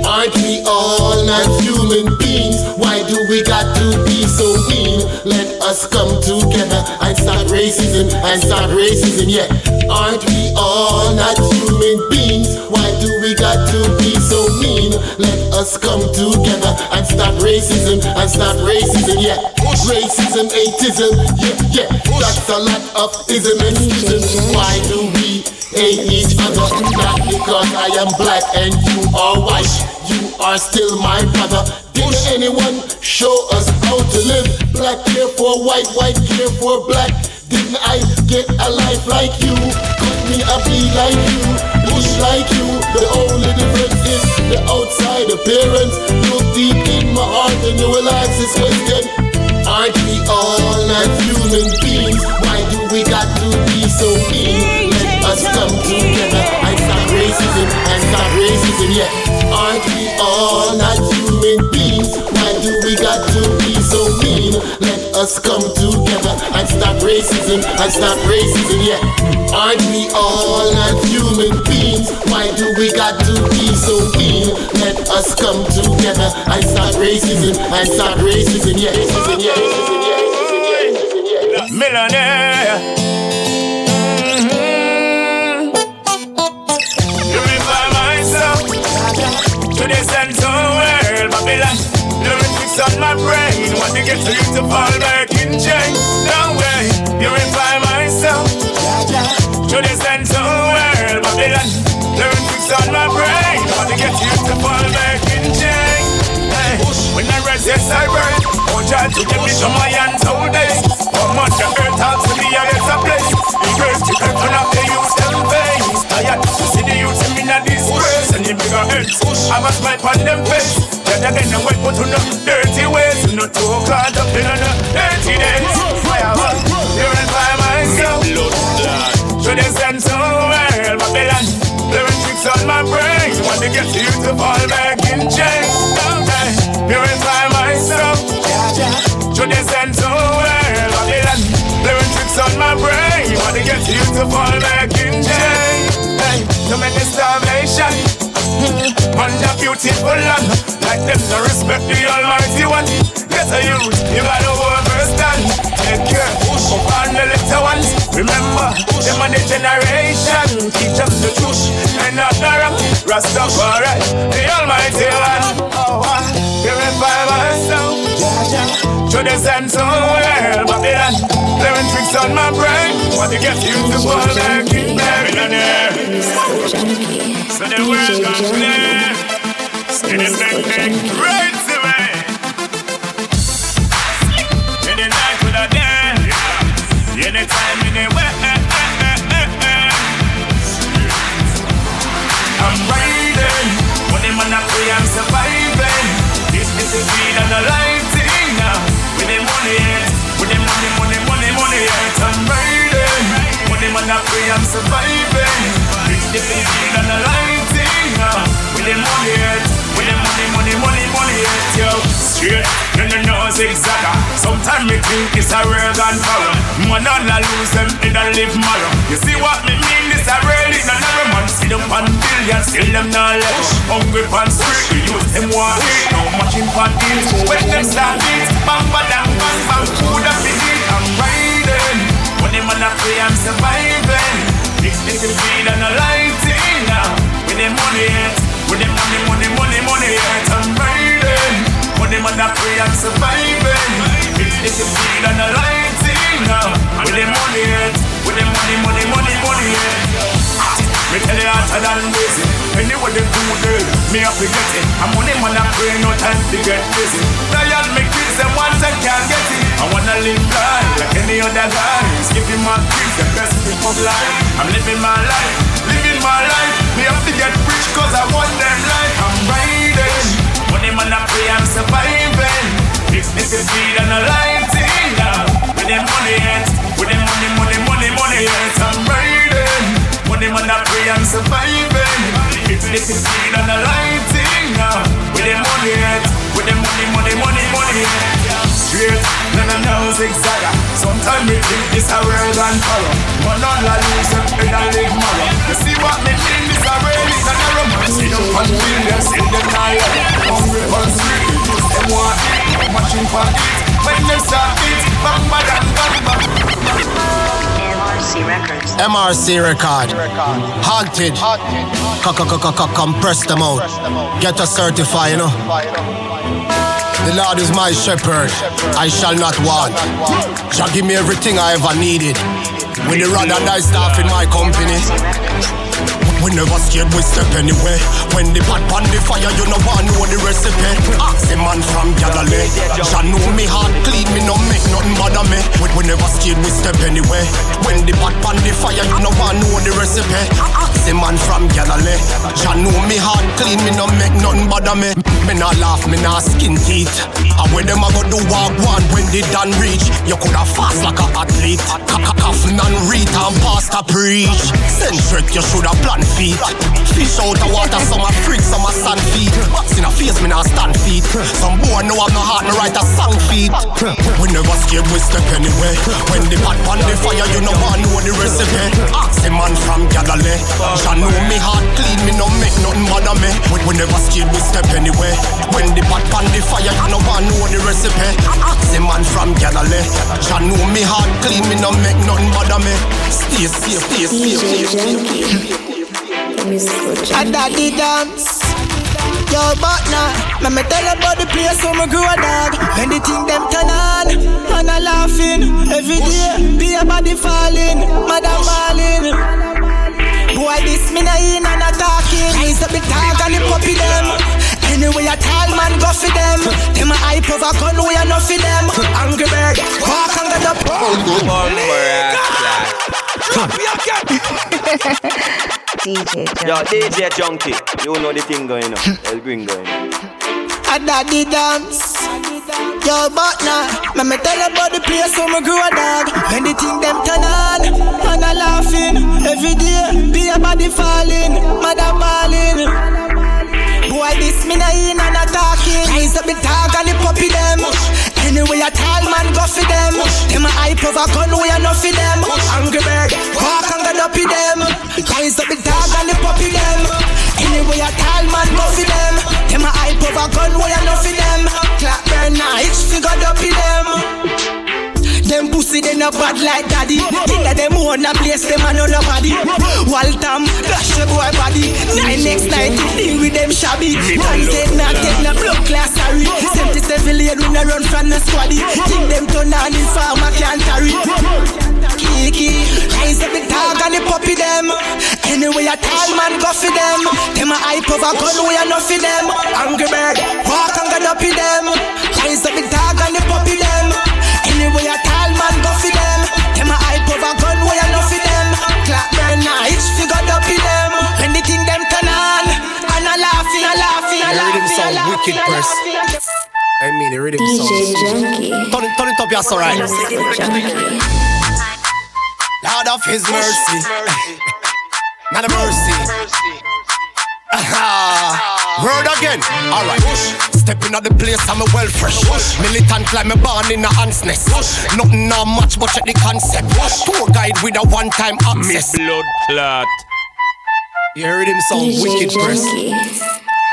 Aren't we all not human beings? Why do we got to be so mean? Let us come together and start racism and start racism, yeah. Aren't we all not human beings? Why do got to be so mean? Let us come together and start racism and start racism, yeah. Racism, atheism, yeah, yeah. That's a lot of ism and ism. Why do we hate each other? Not because I am black and you are white. You are still my brother. Did anyone show us how to live? Black care for white, white care for black. Didn't I get a life like you? Could me a be like you? Bush like you? The only difference is the outside appearance. Look deep in my heart and you will ask this question. Aren't we all not human beings? Why do we got to be so mean? Let us come together and stop racism and stop racism, yeah. Aren't we all not Let us come together and stop racism and stop racism, yeah. Aren't we all not human beings? Why do we got to be so mean? Let us come together and stop racism and stop racism, yeah. Racism, yeah. Racism, yeah. Racism, yeah. Racism, yeah. Millionaire. Mm-hmm. Purify myself to the central world, Babylon. Lyrics on my brain, want to get to you to fall back in chain. No way, purify myself to the central world, Babylon. Lyrics on my brain, want to get to you to fall back in chain. Hey, when I yes I burn. Oh, try to get me to my hands all day. How much the earth has to be a better place. The curtain of the youth and veins. Tired to see the youth in a disgrace. And the bigger heads, I must smile on them face. Then again, I'm well put on them dirty ways. Not too caught up in the dirty days. Fireball, purify myself. To the sense of world, Babylon. Lyrics on my brain, want to get you to fall back in jail. Okay. Purify myself. Should they send to well? Babylon. Playing tricks on my brain. Want to get you to fall back in jail. Hey, too many starvation. Hmm. Under beautiful land. Like them to respect the Almighty One. A youth, you gotta overstand. Take care all the little ones. Remember, them are the generation. Teach them the truth and not the wrong. Rastafari, the Almighty One. Oh, purify myself. They send so well, Babylon Playing tricks on my brain. Want to get you to fall back in Babylon So they work on me See the same thing right away In the night with a day Anytime, anywhere I'm riding. When the man I pray I'm surviving. This is the speed and the life man I'm surviving. Is the speed and the now With the money yet With the money, money, money, money yet Yo, straight No, no, no, zigzag Sometimes me think it's a real gunpowder Man, all I lose them in a live marrow You see what me mean? This a real in a narrow man. See them pan billions, still them not let Hungry pan street, the youth them eat No matching pan eat When them start eat Bang, bang, bang, bang, bang Food up in it, I'm riding When them man a pray, I'm surviving. This little feed and a lighting now With them money yet With them money, money, money, money yet I'm riding. When them man a pray, I'm surviving. This little feed and a lighting now With them money yet With them money, money, money, money yet me tell you hotter than busy Anyway they do good, me have to get it. I'm money man I pray no time to get busy Dial me kids and once I can't get it. I wanna live life like any other guy. Giving my kids the best thing of life. I'm living my life, living my life. Me have to get rich cause I want them life. I'm riding. Money man I pray I'm surviving. It's this is speed and a life now With them money yet, with them money, money, money, money yet I'm riding Money man I pray I'm surviving. It's little seed and a lighting now uh, With the money yet With the money, money, money, money yet Straight, none of no zigzag Sometimes we think this a real and follow But none I lose them in a live marrow You see what me think this a real is a man. See them on billions, see them now Hungry on street, use them want eat. Matching for it, when they start it Bang, bang, bang, bang MRC Records. MRC record. Haunted. Compress them out. Get a certify, you know. The Lord is my shepherd. I shall not want. Jah give me everything I ever needed. With the rod and I staff in my company. We never scared, we step anywhere. When the pot on the fire, you know want know the recipe. Ask a man from Galilee. Jah know me heart clean, me no make nothing bother me. We, we never scared, we step anywhere. When the pot on the fire, you know want know the recipe. Ask a man from Galilee. Jah know me heart clean, me no make nothing bother me. Me not laugh, me not skin teeth. And when them a go do walk one, when they done reach, you coulda fast like a athlete. Cough and read and pastor preach. Centric, you shoulda plan feet. Fish out of water, some a freak, some a sand feet. Box in a face, me not stand feet. Some boy know I'm no heart, me write a song feet. We never scared, we step anywhere. When the pot on the fire, you know I know the recipe. Ask a man from Galilee. Jah know me heart clean, me no make nothing bother me. We, we never scared, we step anywhere. When the pot on the fire, you know I know the recipe. Ask a man from Galilee. Jah know me heart clean, me no make nothing bother me. Stay safe, stay safe, stay safe. A daddy dance. Yo, but now, let me tell about the place where me grew a dog. When the thing them turn on, and I laughing every day. Be a body falling, madam balling. Boy, this me na in and a talking. Rise up the dog and the puppy them. Anyway, a tall man go for them. Them a hype over gun, we are not for them. Angry bird, walk and get up. DJ Junky. Yo, DJ Junky. You know the thing going on. El Gringo. And daddy dance. Yo, but nah, let me tell about the place where me grew a dog. When the thing them turn on, and I laughing every day. Be a body falling, mother balling. Boy, this me nah in and a talking. Rise up the dog and the puppy them. Anyway, a tall man go for them. Them a hype a gun, we are not for them. Angry bird, walk and get up with them. Rise up the dog and the puppy them. Anyway, a tall man go for them. Them a hype a gun, we are not for them. Clap burn nights, figure up with them. Them pussy they no bad like daddy. Think that them own a place them and no nobody. Waltham, dash the boy body. Nine next night deal with them shabby. Man said not take no blood class sorry. 77 lane we no run from the squaddy. Think them turn on in farmer can't carry. Kiki, rise up the dog and the puppy them. Anyway a tall man go for them. Them a hype a gun we are not for them. Angry bird, walk and get up with them. Rise up the dog and the puppy nights, figure up with them. When the thing them turn on, and a laughing, a laughing, a The rhythm laughing, a sound laughing, wicked a press. I mean, the rhythm DJ sound. Junky. Turn it, turn it up, yes, alright. Lord of His mercy. Not a mercy. <laughs> Aha. Word again. Alright. Stepping out the place, I'm a well fresh. Push. Militant like me born in a ants nest. Nothing not much, but check the concept. Push. Tour guide with a one time access. blood clot. You heard him sound DJ wicked press. Junky.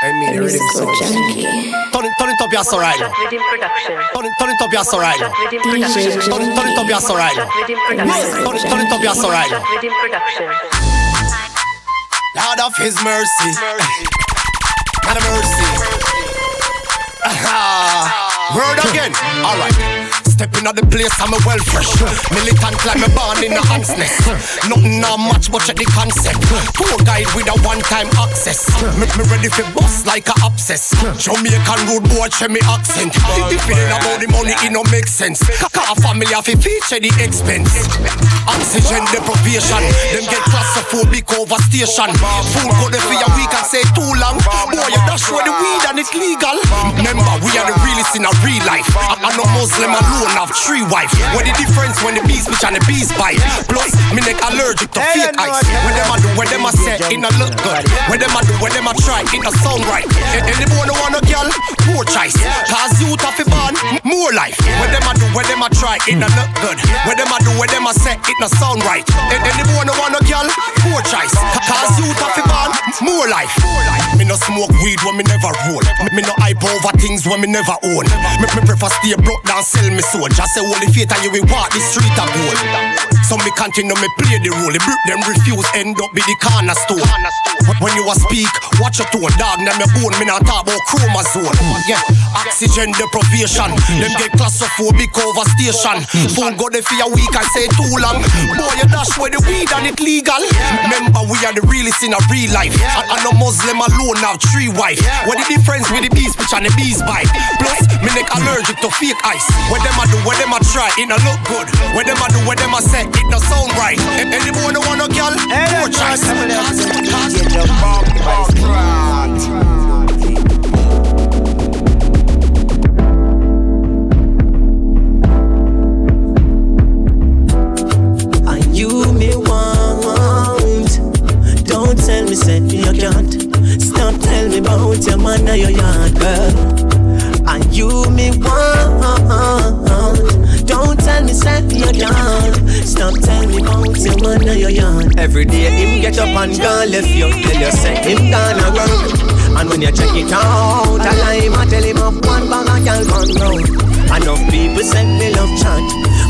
I mean, you heard him sound. junkie. Turn it, turn it up, yes, alright. Turn it, turn it up, yes, alright. DJ Turn it, turn it up, yes, alright. Turn it, turn it up, yes, alright. Lord of His mercy. Not a mercy. <laughs> Word again. Alright. Stepping out the place, I'm a well fresh. Militant like me born in a ants nest. Nothing not much, but check the concept. Tour guide with a one time access. Make me ready for boss like a abscess. Jamaican road boy, check me accent. If it ain't about the money, it no make sense. Car family have to feature the expense. Oxygen deprivation. Them get claustrophobic over station. Food go there for a week and say too long. Boy, you dash where the weed and it's legal. Remember, we are the realest in a real life. I, I know Muslim alone have three wife. What the difference when the bees bitch and the bees bite? Plus, me neck allergic to fake ice. When them a do, when them a say, it no look good. When them a do, when them a try, it no sound right. A- Any boy no want no girl, poor choice. Cause youth have to born more life. When them a do, when them a try, it no look good. When them a do, when them a say, it no sound right. A- Any boy no want no girl, poor choice. Cause youth have to born more life. Me no smoke weed when me never roll. Me, me no hype over things when me never own. Me, me prefer stay broke than sell me soul. Just say holy faith and you will walk the street of gold. So me continue me play the role. The brick them refuse end up be the cornerstone. When you a speak, watch your tone, dog. Them your bone, me not talk about chromosome. Yeah, oxygen deprivation. Them get claustrophobic over station. Phone go there for a week and say too long. Boy, you dash where the weed and it legal. Remember, we are the realest in a real life. And, and no Muslim alone have three wife. What the difference with the bees bitch and the bees bite? Plus, me neck allergic to fake ice. What them a do, what them a try, it no look good. What them a do, what them a say, it no sound right. Any boy no want no girl, poor choice. Cause, cause, And you me want Don't tell me say you can't Stop tell me about your man and your yard girl And you me want Don't tell me say you can't Stop telling me about your man and your yard Every day him get up and go left you Tell you say him gonna work And when you check it out A lie I tell him up one bag of girl gone round Enough people send me love chat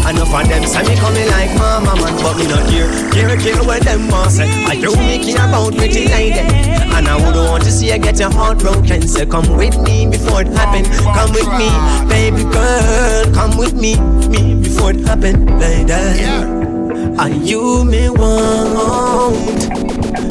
Enough of them say me coming like mama man But me not here, care, care what them want say. I do me care about pretty lady. And I would want to see you get your heart broken. So come with me before it happen. Come with me, baby girl. Come with me, me before it happen Lady And you me want.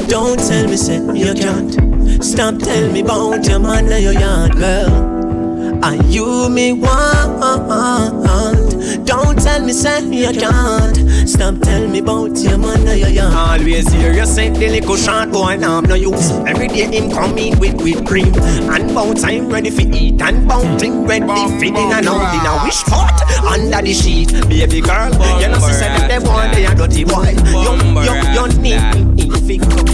Don't tell me say you can't. Stop tell me about your man and your yard girl. And you me want Don't tell me say you can't. Stop tell me about your man or your yard Always hear you say the little short boy now have no use. Every day him come in with whipped cream. And bout time ready for eat And bout him ready for in and out in a wish pot Under the sheet. Baby girl You know she said that they want they a dirty boy. You, you, you need me if it come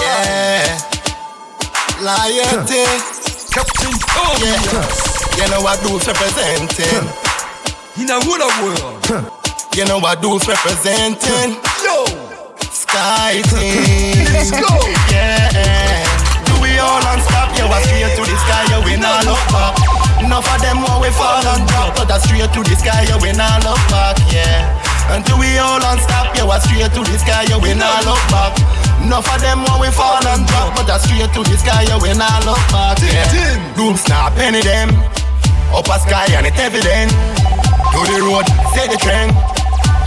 Yeah. representing. Captain oh yeah. You know what dudes representing. <laughs> In a whole world. <laughs> You know what dudes representing. Yo. Sky team. <laughs> Let's go. Yeah. Do we all unstop? Yeah, we're straight to the sky. Yeah, we not look back. Enough of them when we fall and drop, but that's straight to the sky. Yeah, we not look back. Yeah. Until we all unstop, yeah, we're straight to the sky. Yeah, we not look back. Enough of them when we fall and drop, but that's straight to the sky. Yeah, we not look back. Yeah. Doom snap any of them. Up a sky and it evident. To the road, say the trend.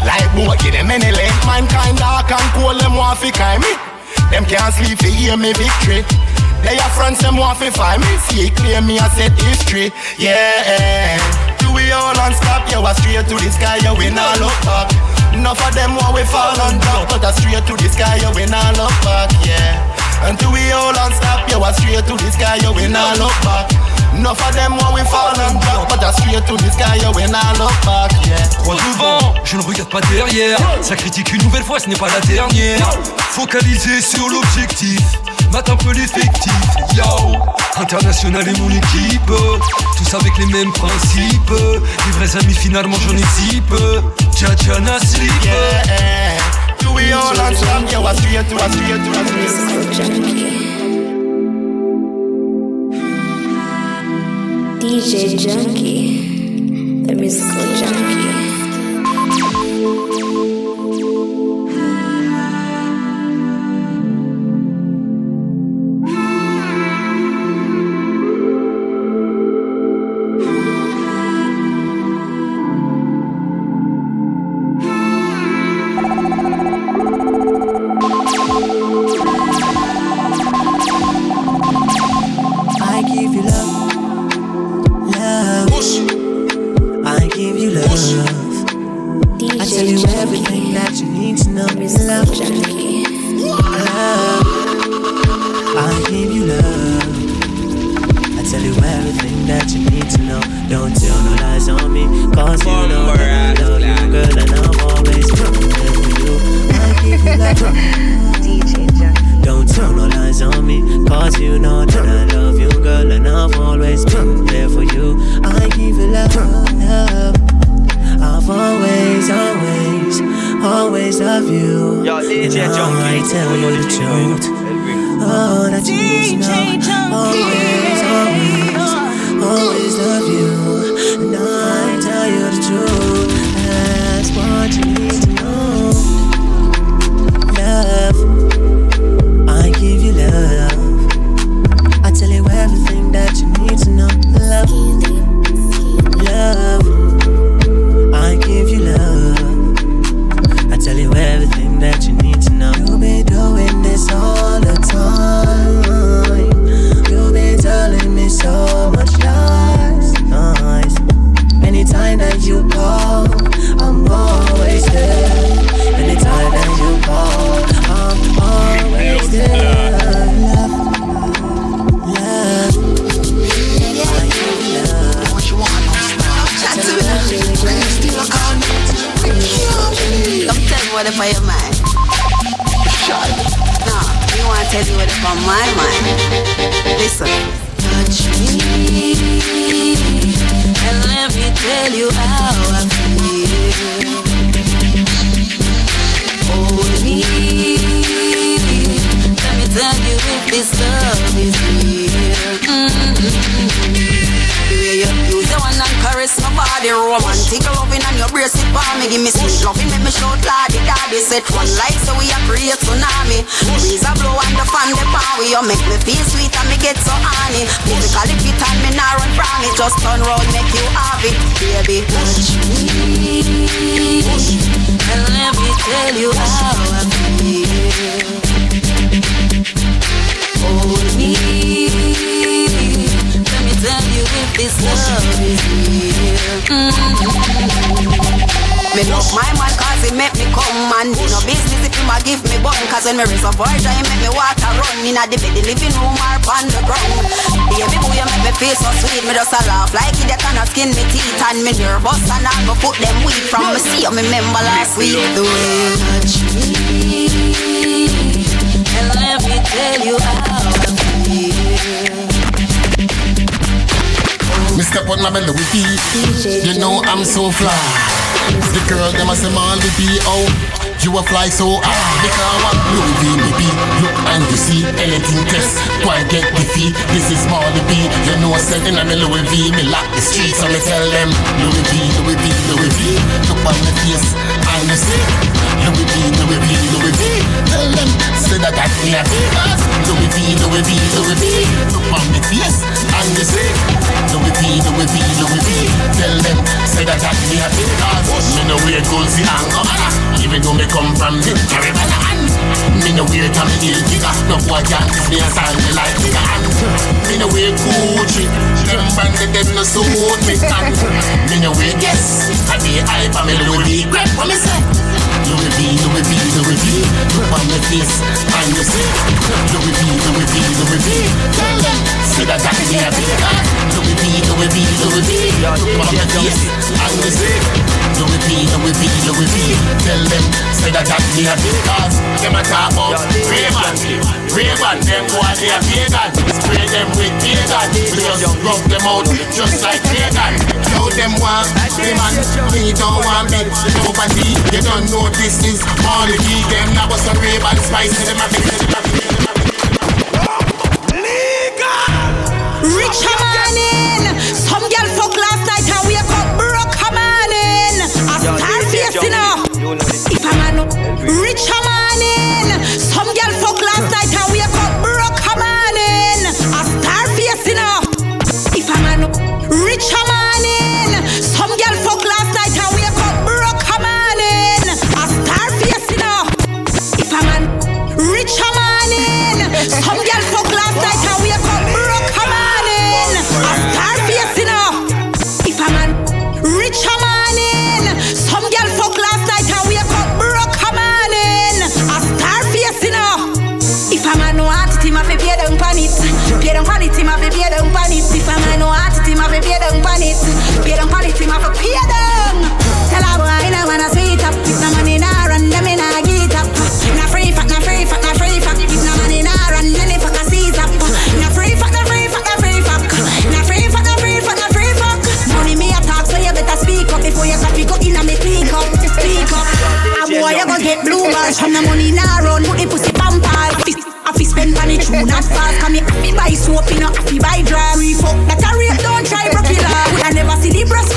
Like boat, give them any length. Mankind dark and cold, them want fi climb me. Them can't sleep fi hear me victory. They are friends, them want fi find me. See, clear me, I set history. Yeah. Do we all unstop? Yeah, we're straight to the sky, yeah, we not look back. Enough of them want we fall and drop, but that's straight to the sky, yeah, we not look back, yeah. Until we all unstop, yeah, we're straight to the sky, yeah, we not look back. Enough of them want we fall and drop, but that's straight to the sky, yeah, we not look back, yeah. Crois devant, je ne regarde pas derrière. Ça critique une nouvelle fois, ce n'est pas la dernière. Focalisé sur l'objectif, mate un peu l'effectif. Yo, international est mon équipe. Tous avec les mêmes principes. Les vrais amis, finalement, j'en ai si peu. Jaja Nasli. Yeah. Do we all unstop? Yeah, we're straight to, we're straight to, we're straight to. DJ Junky, the musical junkie. When me raise up boy he make me water run Inna the bed, the living room or on the ground. Baby boy you make me feel so sweet. Me just a laugh like it that cannot skin me teeth. And me nervous and I go put them weed From me see you me remember last week. The way you touch me And let me tell you how I feel. Put my belly with You know I'm so fly. The girl them a say Molly B. Oh. You a fly so high because what Louis V me be Look and you see anything test. Why get the fee This is Marley B You know I said in a Louis V Me lock the streets. So me tell them Louis V, Louis V, Louis V. Look on my face and you see Louis V, Louis V, Louis V. Tell them say that that me a Vegas Louis V, Louis V, Louis V. Look on my face and you see Louis V, Louis V, Louis V. Tell them say that that me a Vegas Me know where goes the Even though me come from the Caribbean land. Me no wear no boy can kiss me and sign me like hand. Me no wear Gucci, them branded them no suit me. Me no wear Guess, I be hype and me. Grab what me say. Louis V, Louis V, Louis V. Look on my face and you see. Louis V, Louis V, Louis V. Tell them, see that I can hear me. Louis V, Louis V, Louis V. And you see. Louis V, Louis V, Louis V. Tell them, say that that me a because them a talk about Ray-Ban Ray-Ban, them boy they a pagan. Spray them with pagan. We just rub them out just like pagan. Now them want the man. Me don't want me Nobody, you don't know this is all the key Them now was a Ray-Ban spice Them a fix them a fix gon' get blue balls from the money nah run. Put the pussy vampire. I fi spend money true not fast. Come here, fi buy soap, you know, fi buy dry. Free fuck that a rape, don't try off. I never see the breast,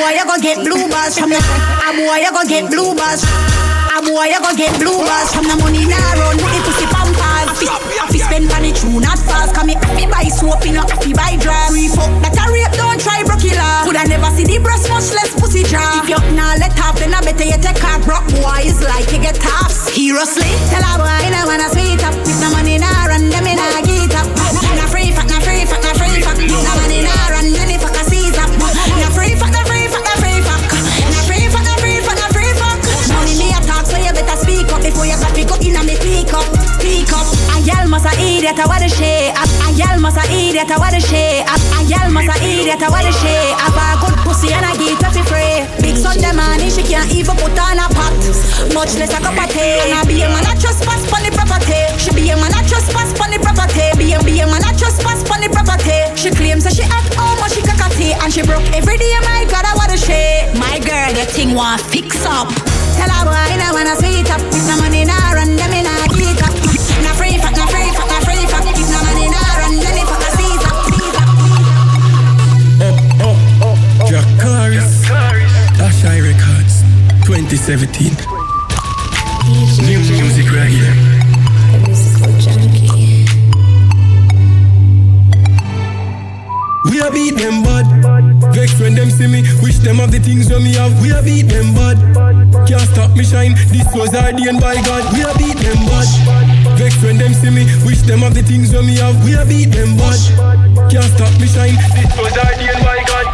boy you gon' get blue balls from them. A boy you gon' get blue balls. A boy you gon' get blue balls from the money nah run. The pussy pampers. Fi spend money true not fast. Come here, fi buy soap, you know, fi buy dry. Free fuck that a rape, don't try broke. Coulda never see the breast, much less pussy dry. If you nah let off, then I better you take off. Rock boy is like you get tough. Seriously, tell a boy you know wanna sweet up. If the money nah must a idiot, a what a shit. A gal must a idiot, a what a shit. A gal must a idiot, a what a shit. Have a good pussy and I get her free. Big Sunday money, she can't even put on a pot. Much less a cup of tea. And I be a man a trespass pon the property. She be a man a trespass pon the property. Be a be a man a trespass pon the property. She claims that she how much she cockatee and she broke every day. My God, I what a shit. My girl, the thing want fix up. Tell her boy, I wanna sweet 2017. New music right here. We a beat them bad. Vex when them see me. Wish them have the things when me have. We a beat them bad. Can't stop me shine. This was ordained by God. We a beat them bad. Vex when them see me. Wish them have the things when me have. We a beat them bad. Can't stop me shine. This was ordained by God.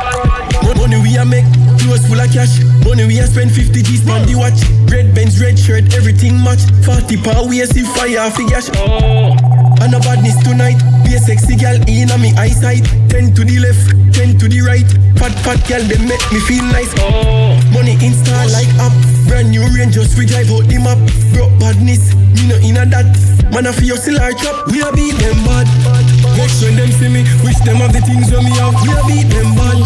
What money we a make, clothes full of cash. Money we a spend 50 G's on the watch. Red Benz, red shirt, everything match. 40 power we a see fire fi gash. Oh. And no badness tonight. Be a sexy girl in a me eyesight. 10 to the left, 10 to the right. Fat fat girl they make me feel nice. Oh. Money install like app. Brand new range just we drive out the map. Broke badness, me no in a that. Man a fi hustle our trap. We a beat them bad. Vex when them see me, wish them have the things when me have. We a beat them bad.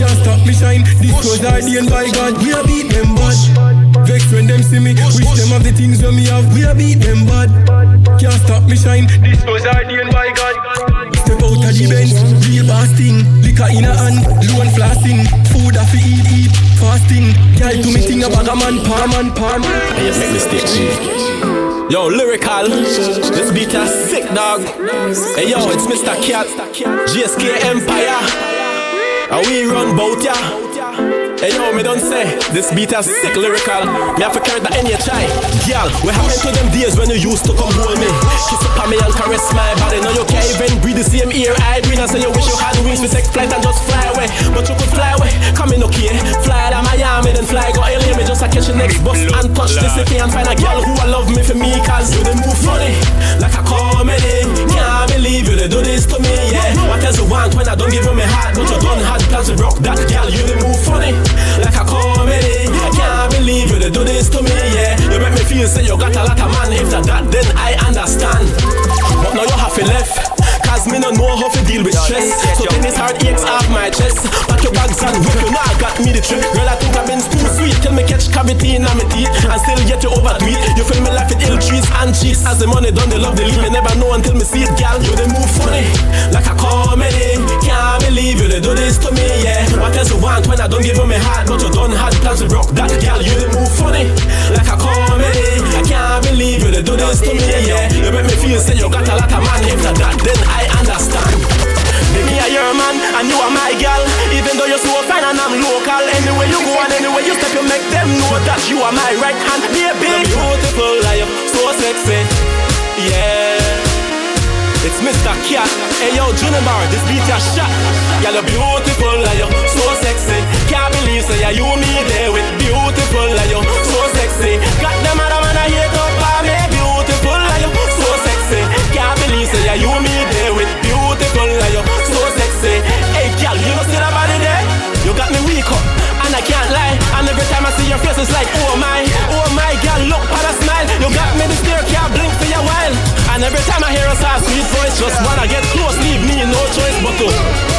Can't stop me shine. This was ordained by God. We a beat them bad. Vex when them see me, wish them have the things when me have. We a beat them bad. Can't stop me shine. This was ordained by God. Step out of the bench, real boss thing. Liquor in a hand, loan flossing. Food I fi eat, eat, fasting. Girl do me thing about a man, palm man, palm. I just make mistake, G. Yo, lyrical. This beat a sick dog. Hey yo, it's Mr. Cat, GSK Empire. And we run bout ya. Hey yo, me don't say this beat a sick lyrical. Me have to carry that in your chai. Girl, what happened to them days when you used to come hold me? Kiss up on me and caress my body. Now you can't even breathe the same air I breathe. And say you wish you had wings for take flight and just fly away. But you could fly away. Come in okay. Fly to Miami, then fly go alien. Me just a catch the next bus and touch the city and find a girl who will love me for me. Cause you they move funny. Like a comedy. Can't believe you they do this to me, yeah. What else you want when I don't give you my heart? But you don't have plans to rock that girl. You they move funny like a comedy. I can't believe you they do this to me, yeah. You make me feel say you got a lot of man. If that, that then I understand. But now you have to left. Cause me no know how to deal with stress. So tennis heart aches off my chest. Pack your bags and whip you now got me the trick. Girl, I think I've been too sweet. Till me catch cavity in my teeth and still get you overdo it. As the money done, they love the leave. Me never know until me see it, girl. You they move funny like a comedy. Can't believe you they do this to me, yeah. What else you want when I don't give you my heart, but you don't have plans to rock that girl. You they move funny like a comedy. I can't believe you they do this to me, yeah. You make me feel say you got a lot of man. If that then I understand. Baby, your man and you are my girl. Even though you're so fine and I'm local. Anywhere you go and anywhere you step, you make them know that you are my right hand. Baby, beautiful, like so sexy. Yeah. It's Mr. Cat. Hey yo, Junior this beat ya shot. Y'all are beautiful, like so sexy. Can't believe say yeah, you me there with beautiful, like so sexy. Got them other man I hate up on me, beautiful, like so sexy. Can't believe say yeah, you me there with beautiful, like so sexy. Hey girl, you know see that body there? You got me weak up, and I can't lie. And every time I see your face, it's like oh my, oh my girl, look at a smile. You got me the stare, can't blink for a while. And every time I hear a soft sweet voice, just wanna get close, leave me no choice but to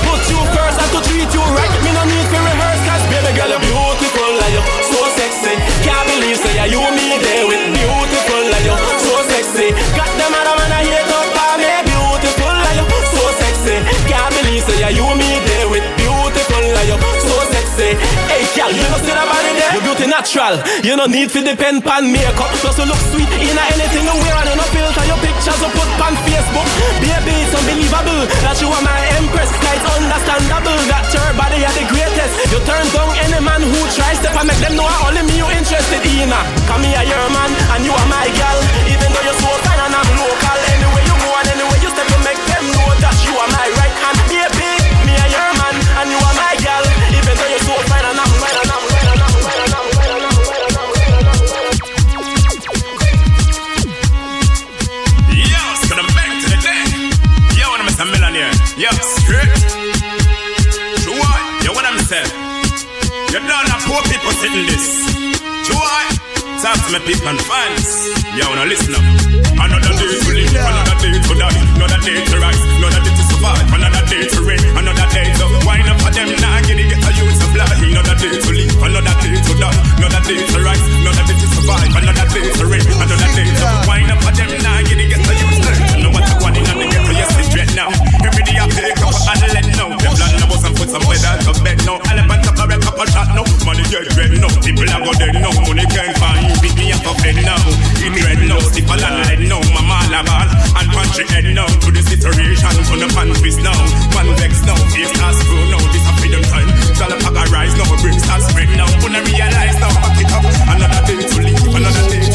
put you first and to treat you right. Me no need to rehearse, cause baby girl, you're beautiful, like you so sexy. Can't believe say yeah, you me there with beautiful, like you so sexy. Got them other man I hate up Can't say yeah, you me there with beautiful, you so sexy. Hey girl, you know see that body there? Your beauty natural, you no need to depend on makeup. Plus you look sweet in anything you wear and you no filter your pictures you put on Facebook. Baby, it's unbelievable that you are my empress. Now it's understandable that your body are the greatest. You turn down any man who tries to make them know I only me you interested in. Come here, you're man and you are my girl. Even though you're so fine and I'm local. Yo, what I'm saying? You don't have poor people sitting this. True what? Talk to my people and fans. Yo, now listen up. Another day to live, another day to die, another day to rise, another day to survive, another day to reign, another day to wind up for them. Now get it, get a youth supply. Another day to live, another day to die, another day to rise, another day to survive, another day to reign, another day to wind up for them. Now get it, get a youth supply. No matter what in the ghetto, yes it's dread now. Every day I pick up and let know put some put some weather to bed now. Elephant up a red cup a shot now. Money get red now. People are go dead now. Money can't find you. Beat me up a bed now. In red now. Stiff a landline now. Mama la ball and punch pantry head now. To the situation, Turn the pantries now. One vex now. Face as true now. This a freedom time. Dollar pack a rise now. Bricks start spread now. Wanna realize now. Pack it up. Another thing to leave. Another thing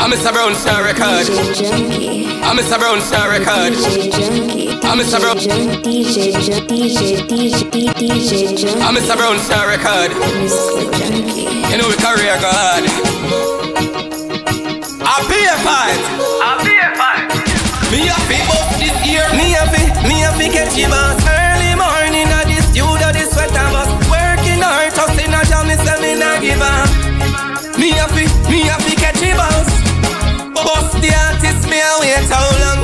DJ Junky. I'm Mr. Brown Star Record. I'm Mr. Brown Star Record. I'm Mr. Brown. DJ Jun- DJ DJ DJ I'm Mr. Brown Star Record. You know we career God. I pay a fight. I pay a fight. Me a fi bust this year. Me a fi, me a fi catch you boss. Early morning at the studio, the sweater bus. Working hard, hustling a jam, me say me nah give up. Wait how long?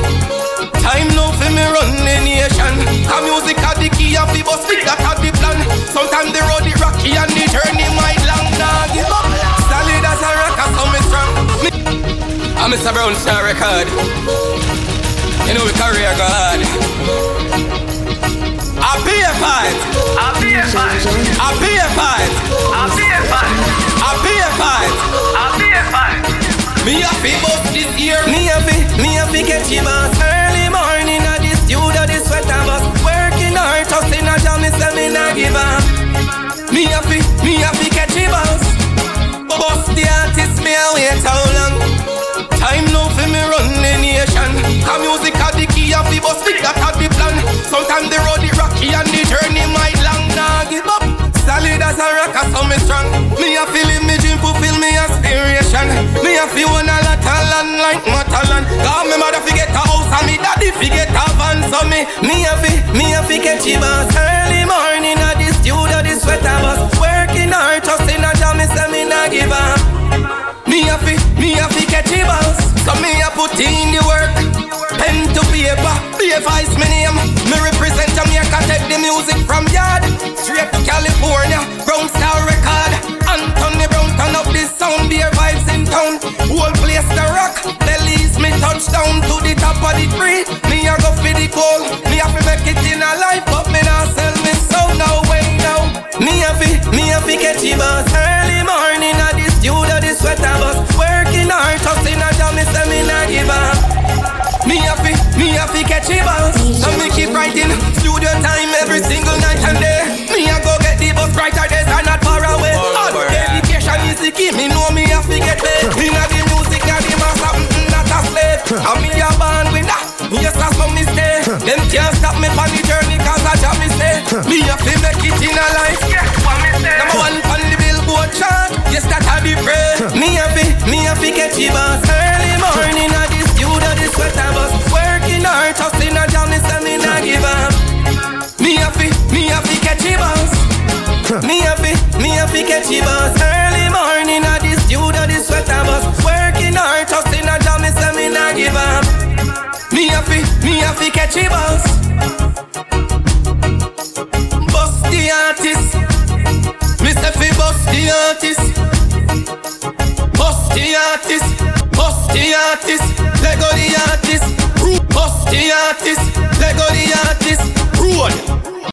Time now for me run the nation. Cause music a the key of the bus, that a the plan. Sometimes the road is rocky and the journey might long. Nah give up. Solid as a rock, so me strong. Me I'm Mr. Brown Star Record. You know we career God. I be a fight. I be a fight. I be a fight. I be a fight. I be a fight. I be a fight. Me a fi bust this year. Me a fi, me a fi catch you boss. Early morning at the studio, the sweater bus. Working hard, hustling a jam, me say me nah give up. Me a fi, me a fi catch you boss. Bust the artist, me a wait how long? Time now for me run the nation. Cause music As a rock, so me strong. Me a feel in me dream, fulfill me aspiration. Me a feel one a lot of land like Matalan. Cause me mother forget a house and me daddy forget a van. So me, me a fi, me a fi catch you boss. Early morning at the studio, the sweater bus. Working hard, hustling a jam, me say me nah give up. Me a fi, me a fi catch you boss. So me a put in the work. Pen to paper, BFI's my name. Me represent Jamaica, take the music from yard straight to California. Brown Star Record. Anthony Brown turn up this sound, beer vibes in town. Whole place the rock. Belize me touchdown to the top of the tree. Me a go for the goal. Me a fi make it in a life, but me not sell me soul no way now. Me a fi, me a fi catch you boss. Early morning at the studio, the sweater bus. Working hard, hustling a jam, me say me not give up. Me a fi catch a boss. So me keep writing Studio time every single night and day. Me a go get the bus brighter days are not far away. All dedication is the key Me know me a fi get paid Inna the music na the master mm, Not a slave. And me a born winner Yes that's how me Them can't stop me on the journey Cause I jam me stay Me a fi make it in a life Number one on the billboard chart Yes that a the pray Me a fi, me a fi catch a boss. Early morning at the studio the sweater bus Working hard, hustling a me say me nah give up. Me a fi, me a fi catch a boss Me a fi, me a fi catch a boss Early morning at the studio, the sweater bus. Working hard, hustling a jam, me say me nah give up. Me a fi, me a fi catch a boss Bust the artist. Me say fi bust the artist. Bust the artist Bust the artist, let go the artist. Bust the artist, let go the artist. Rule.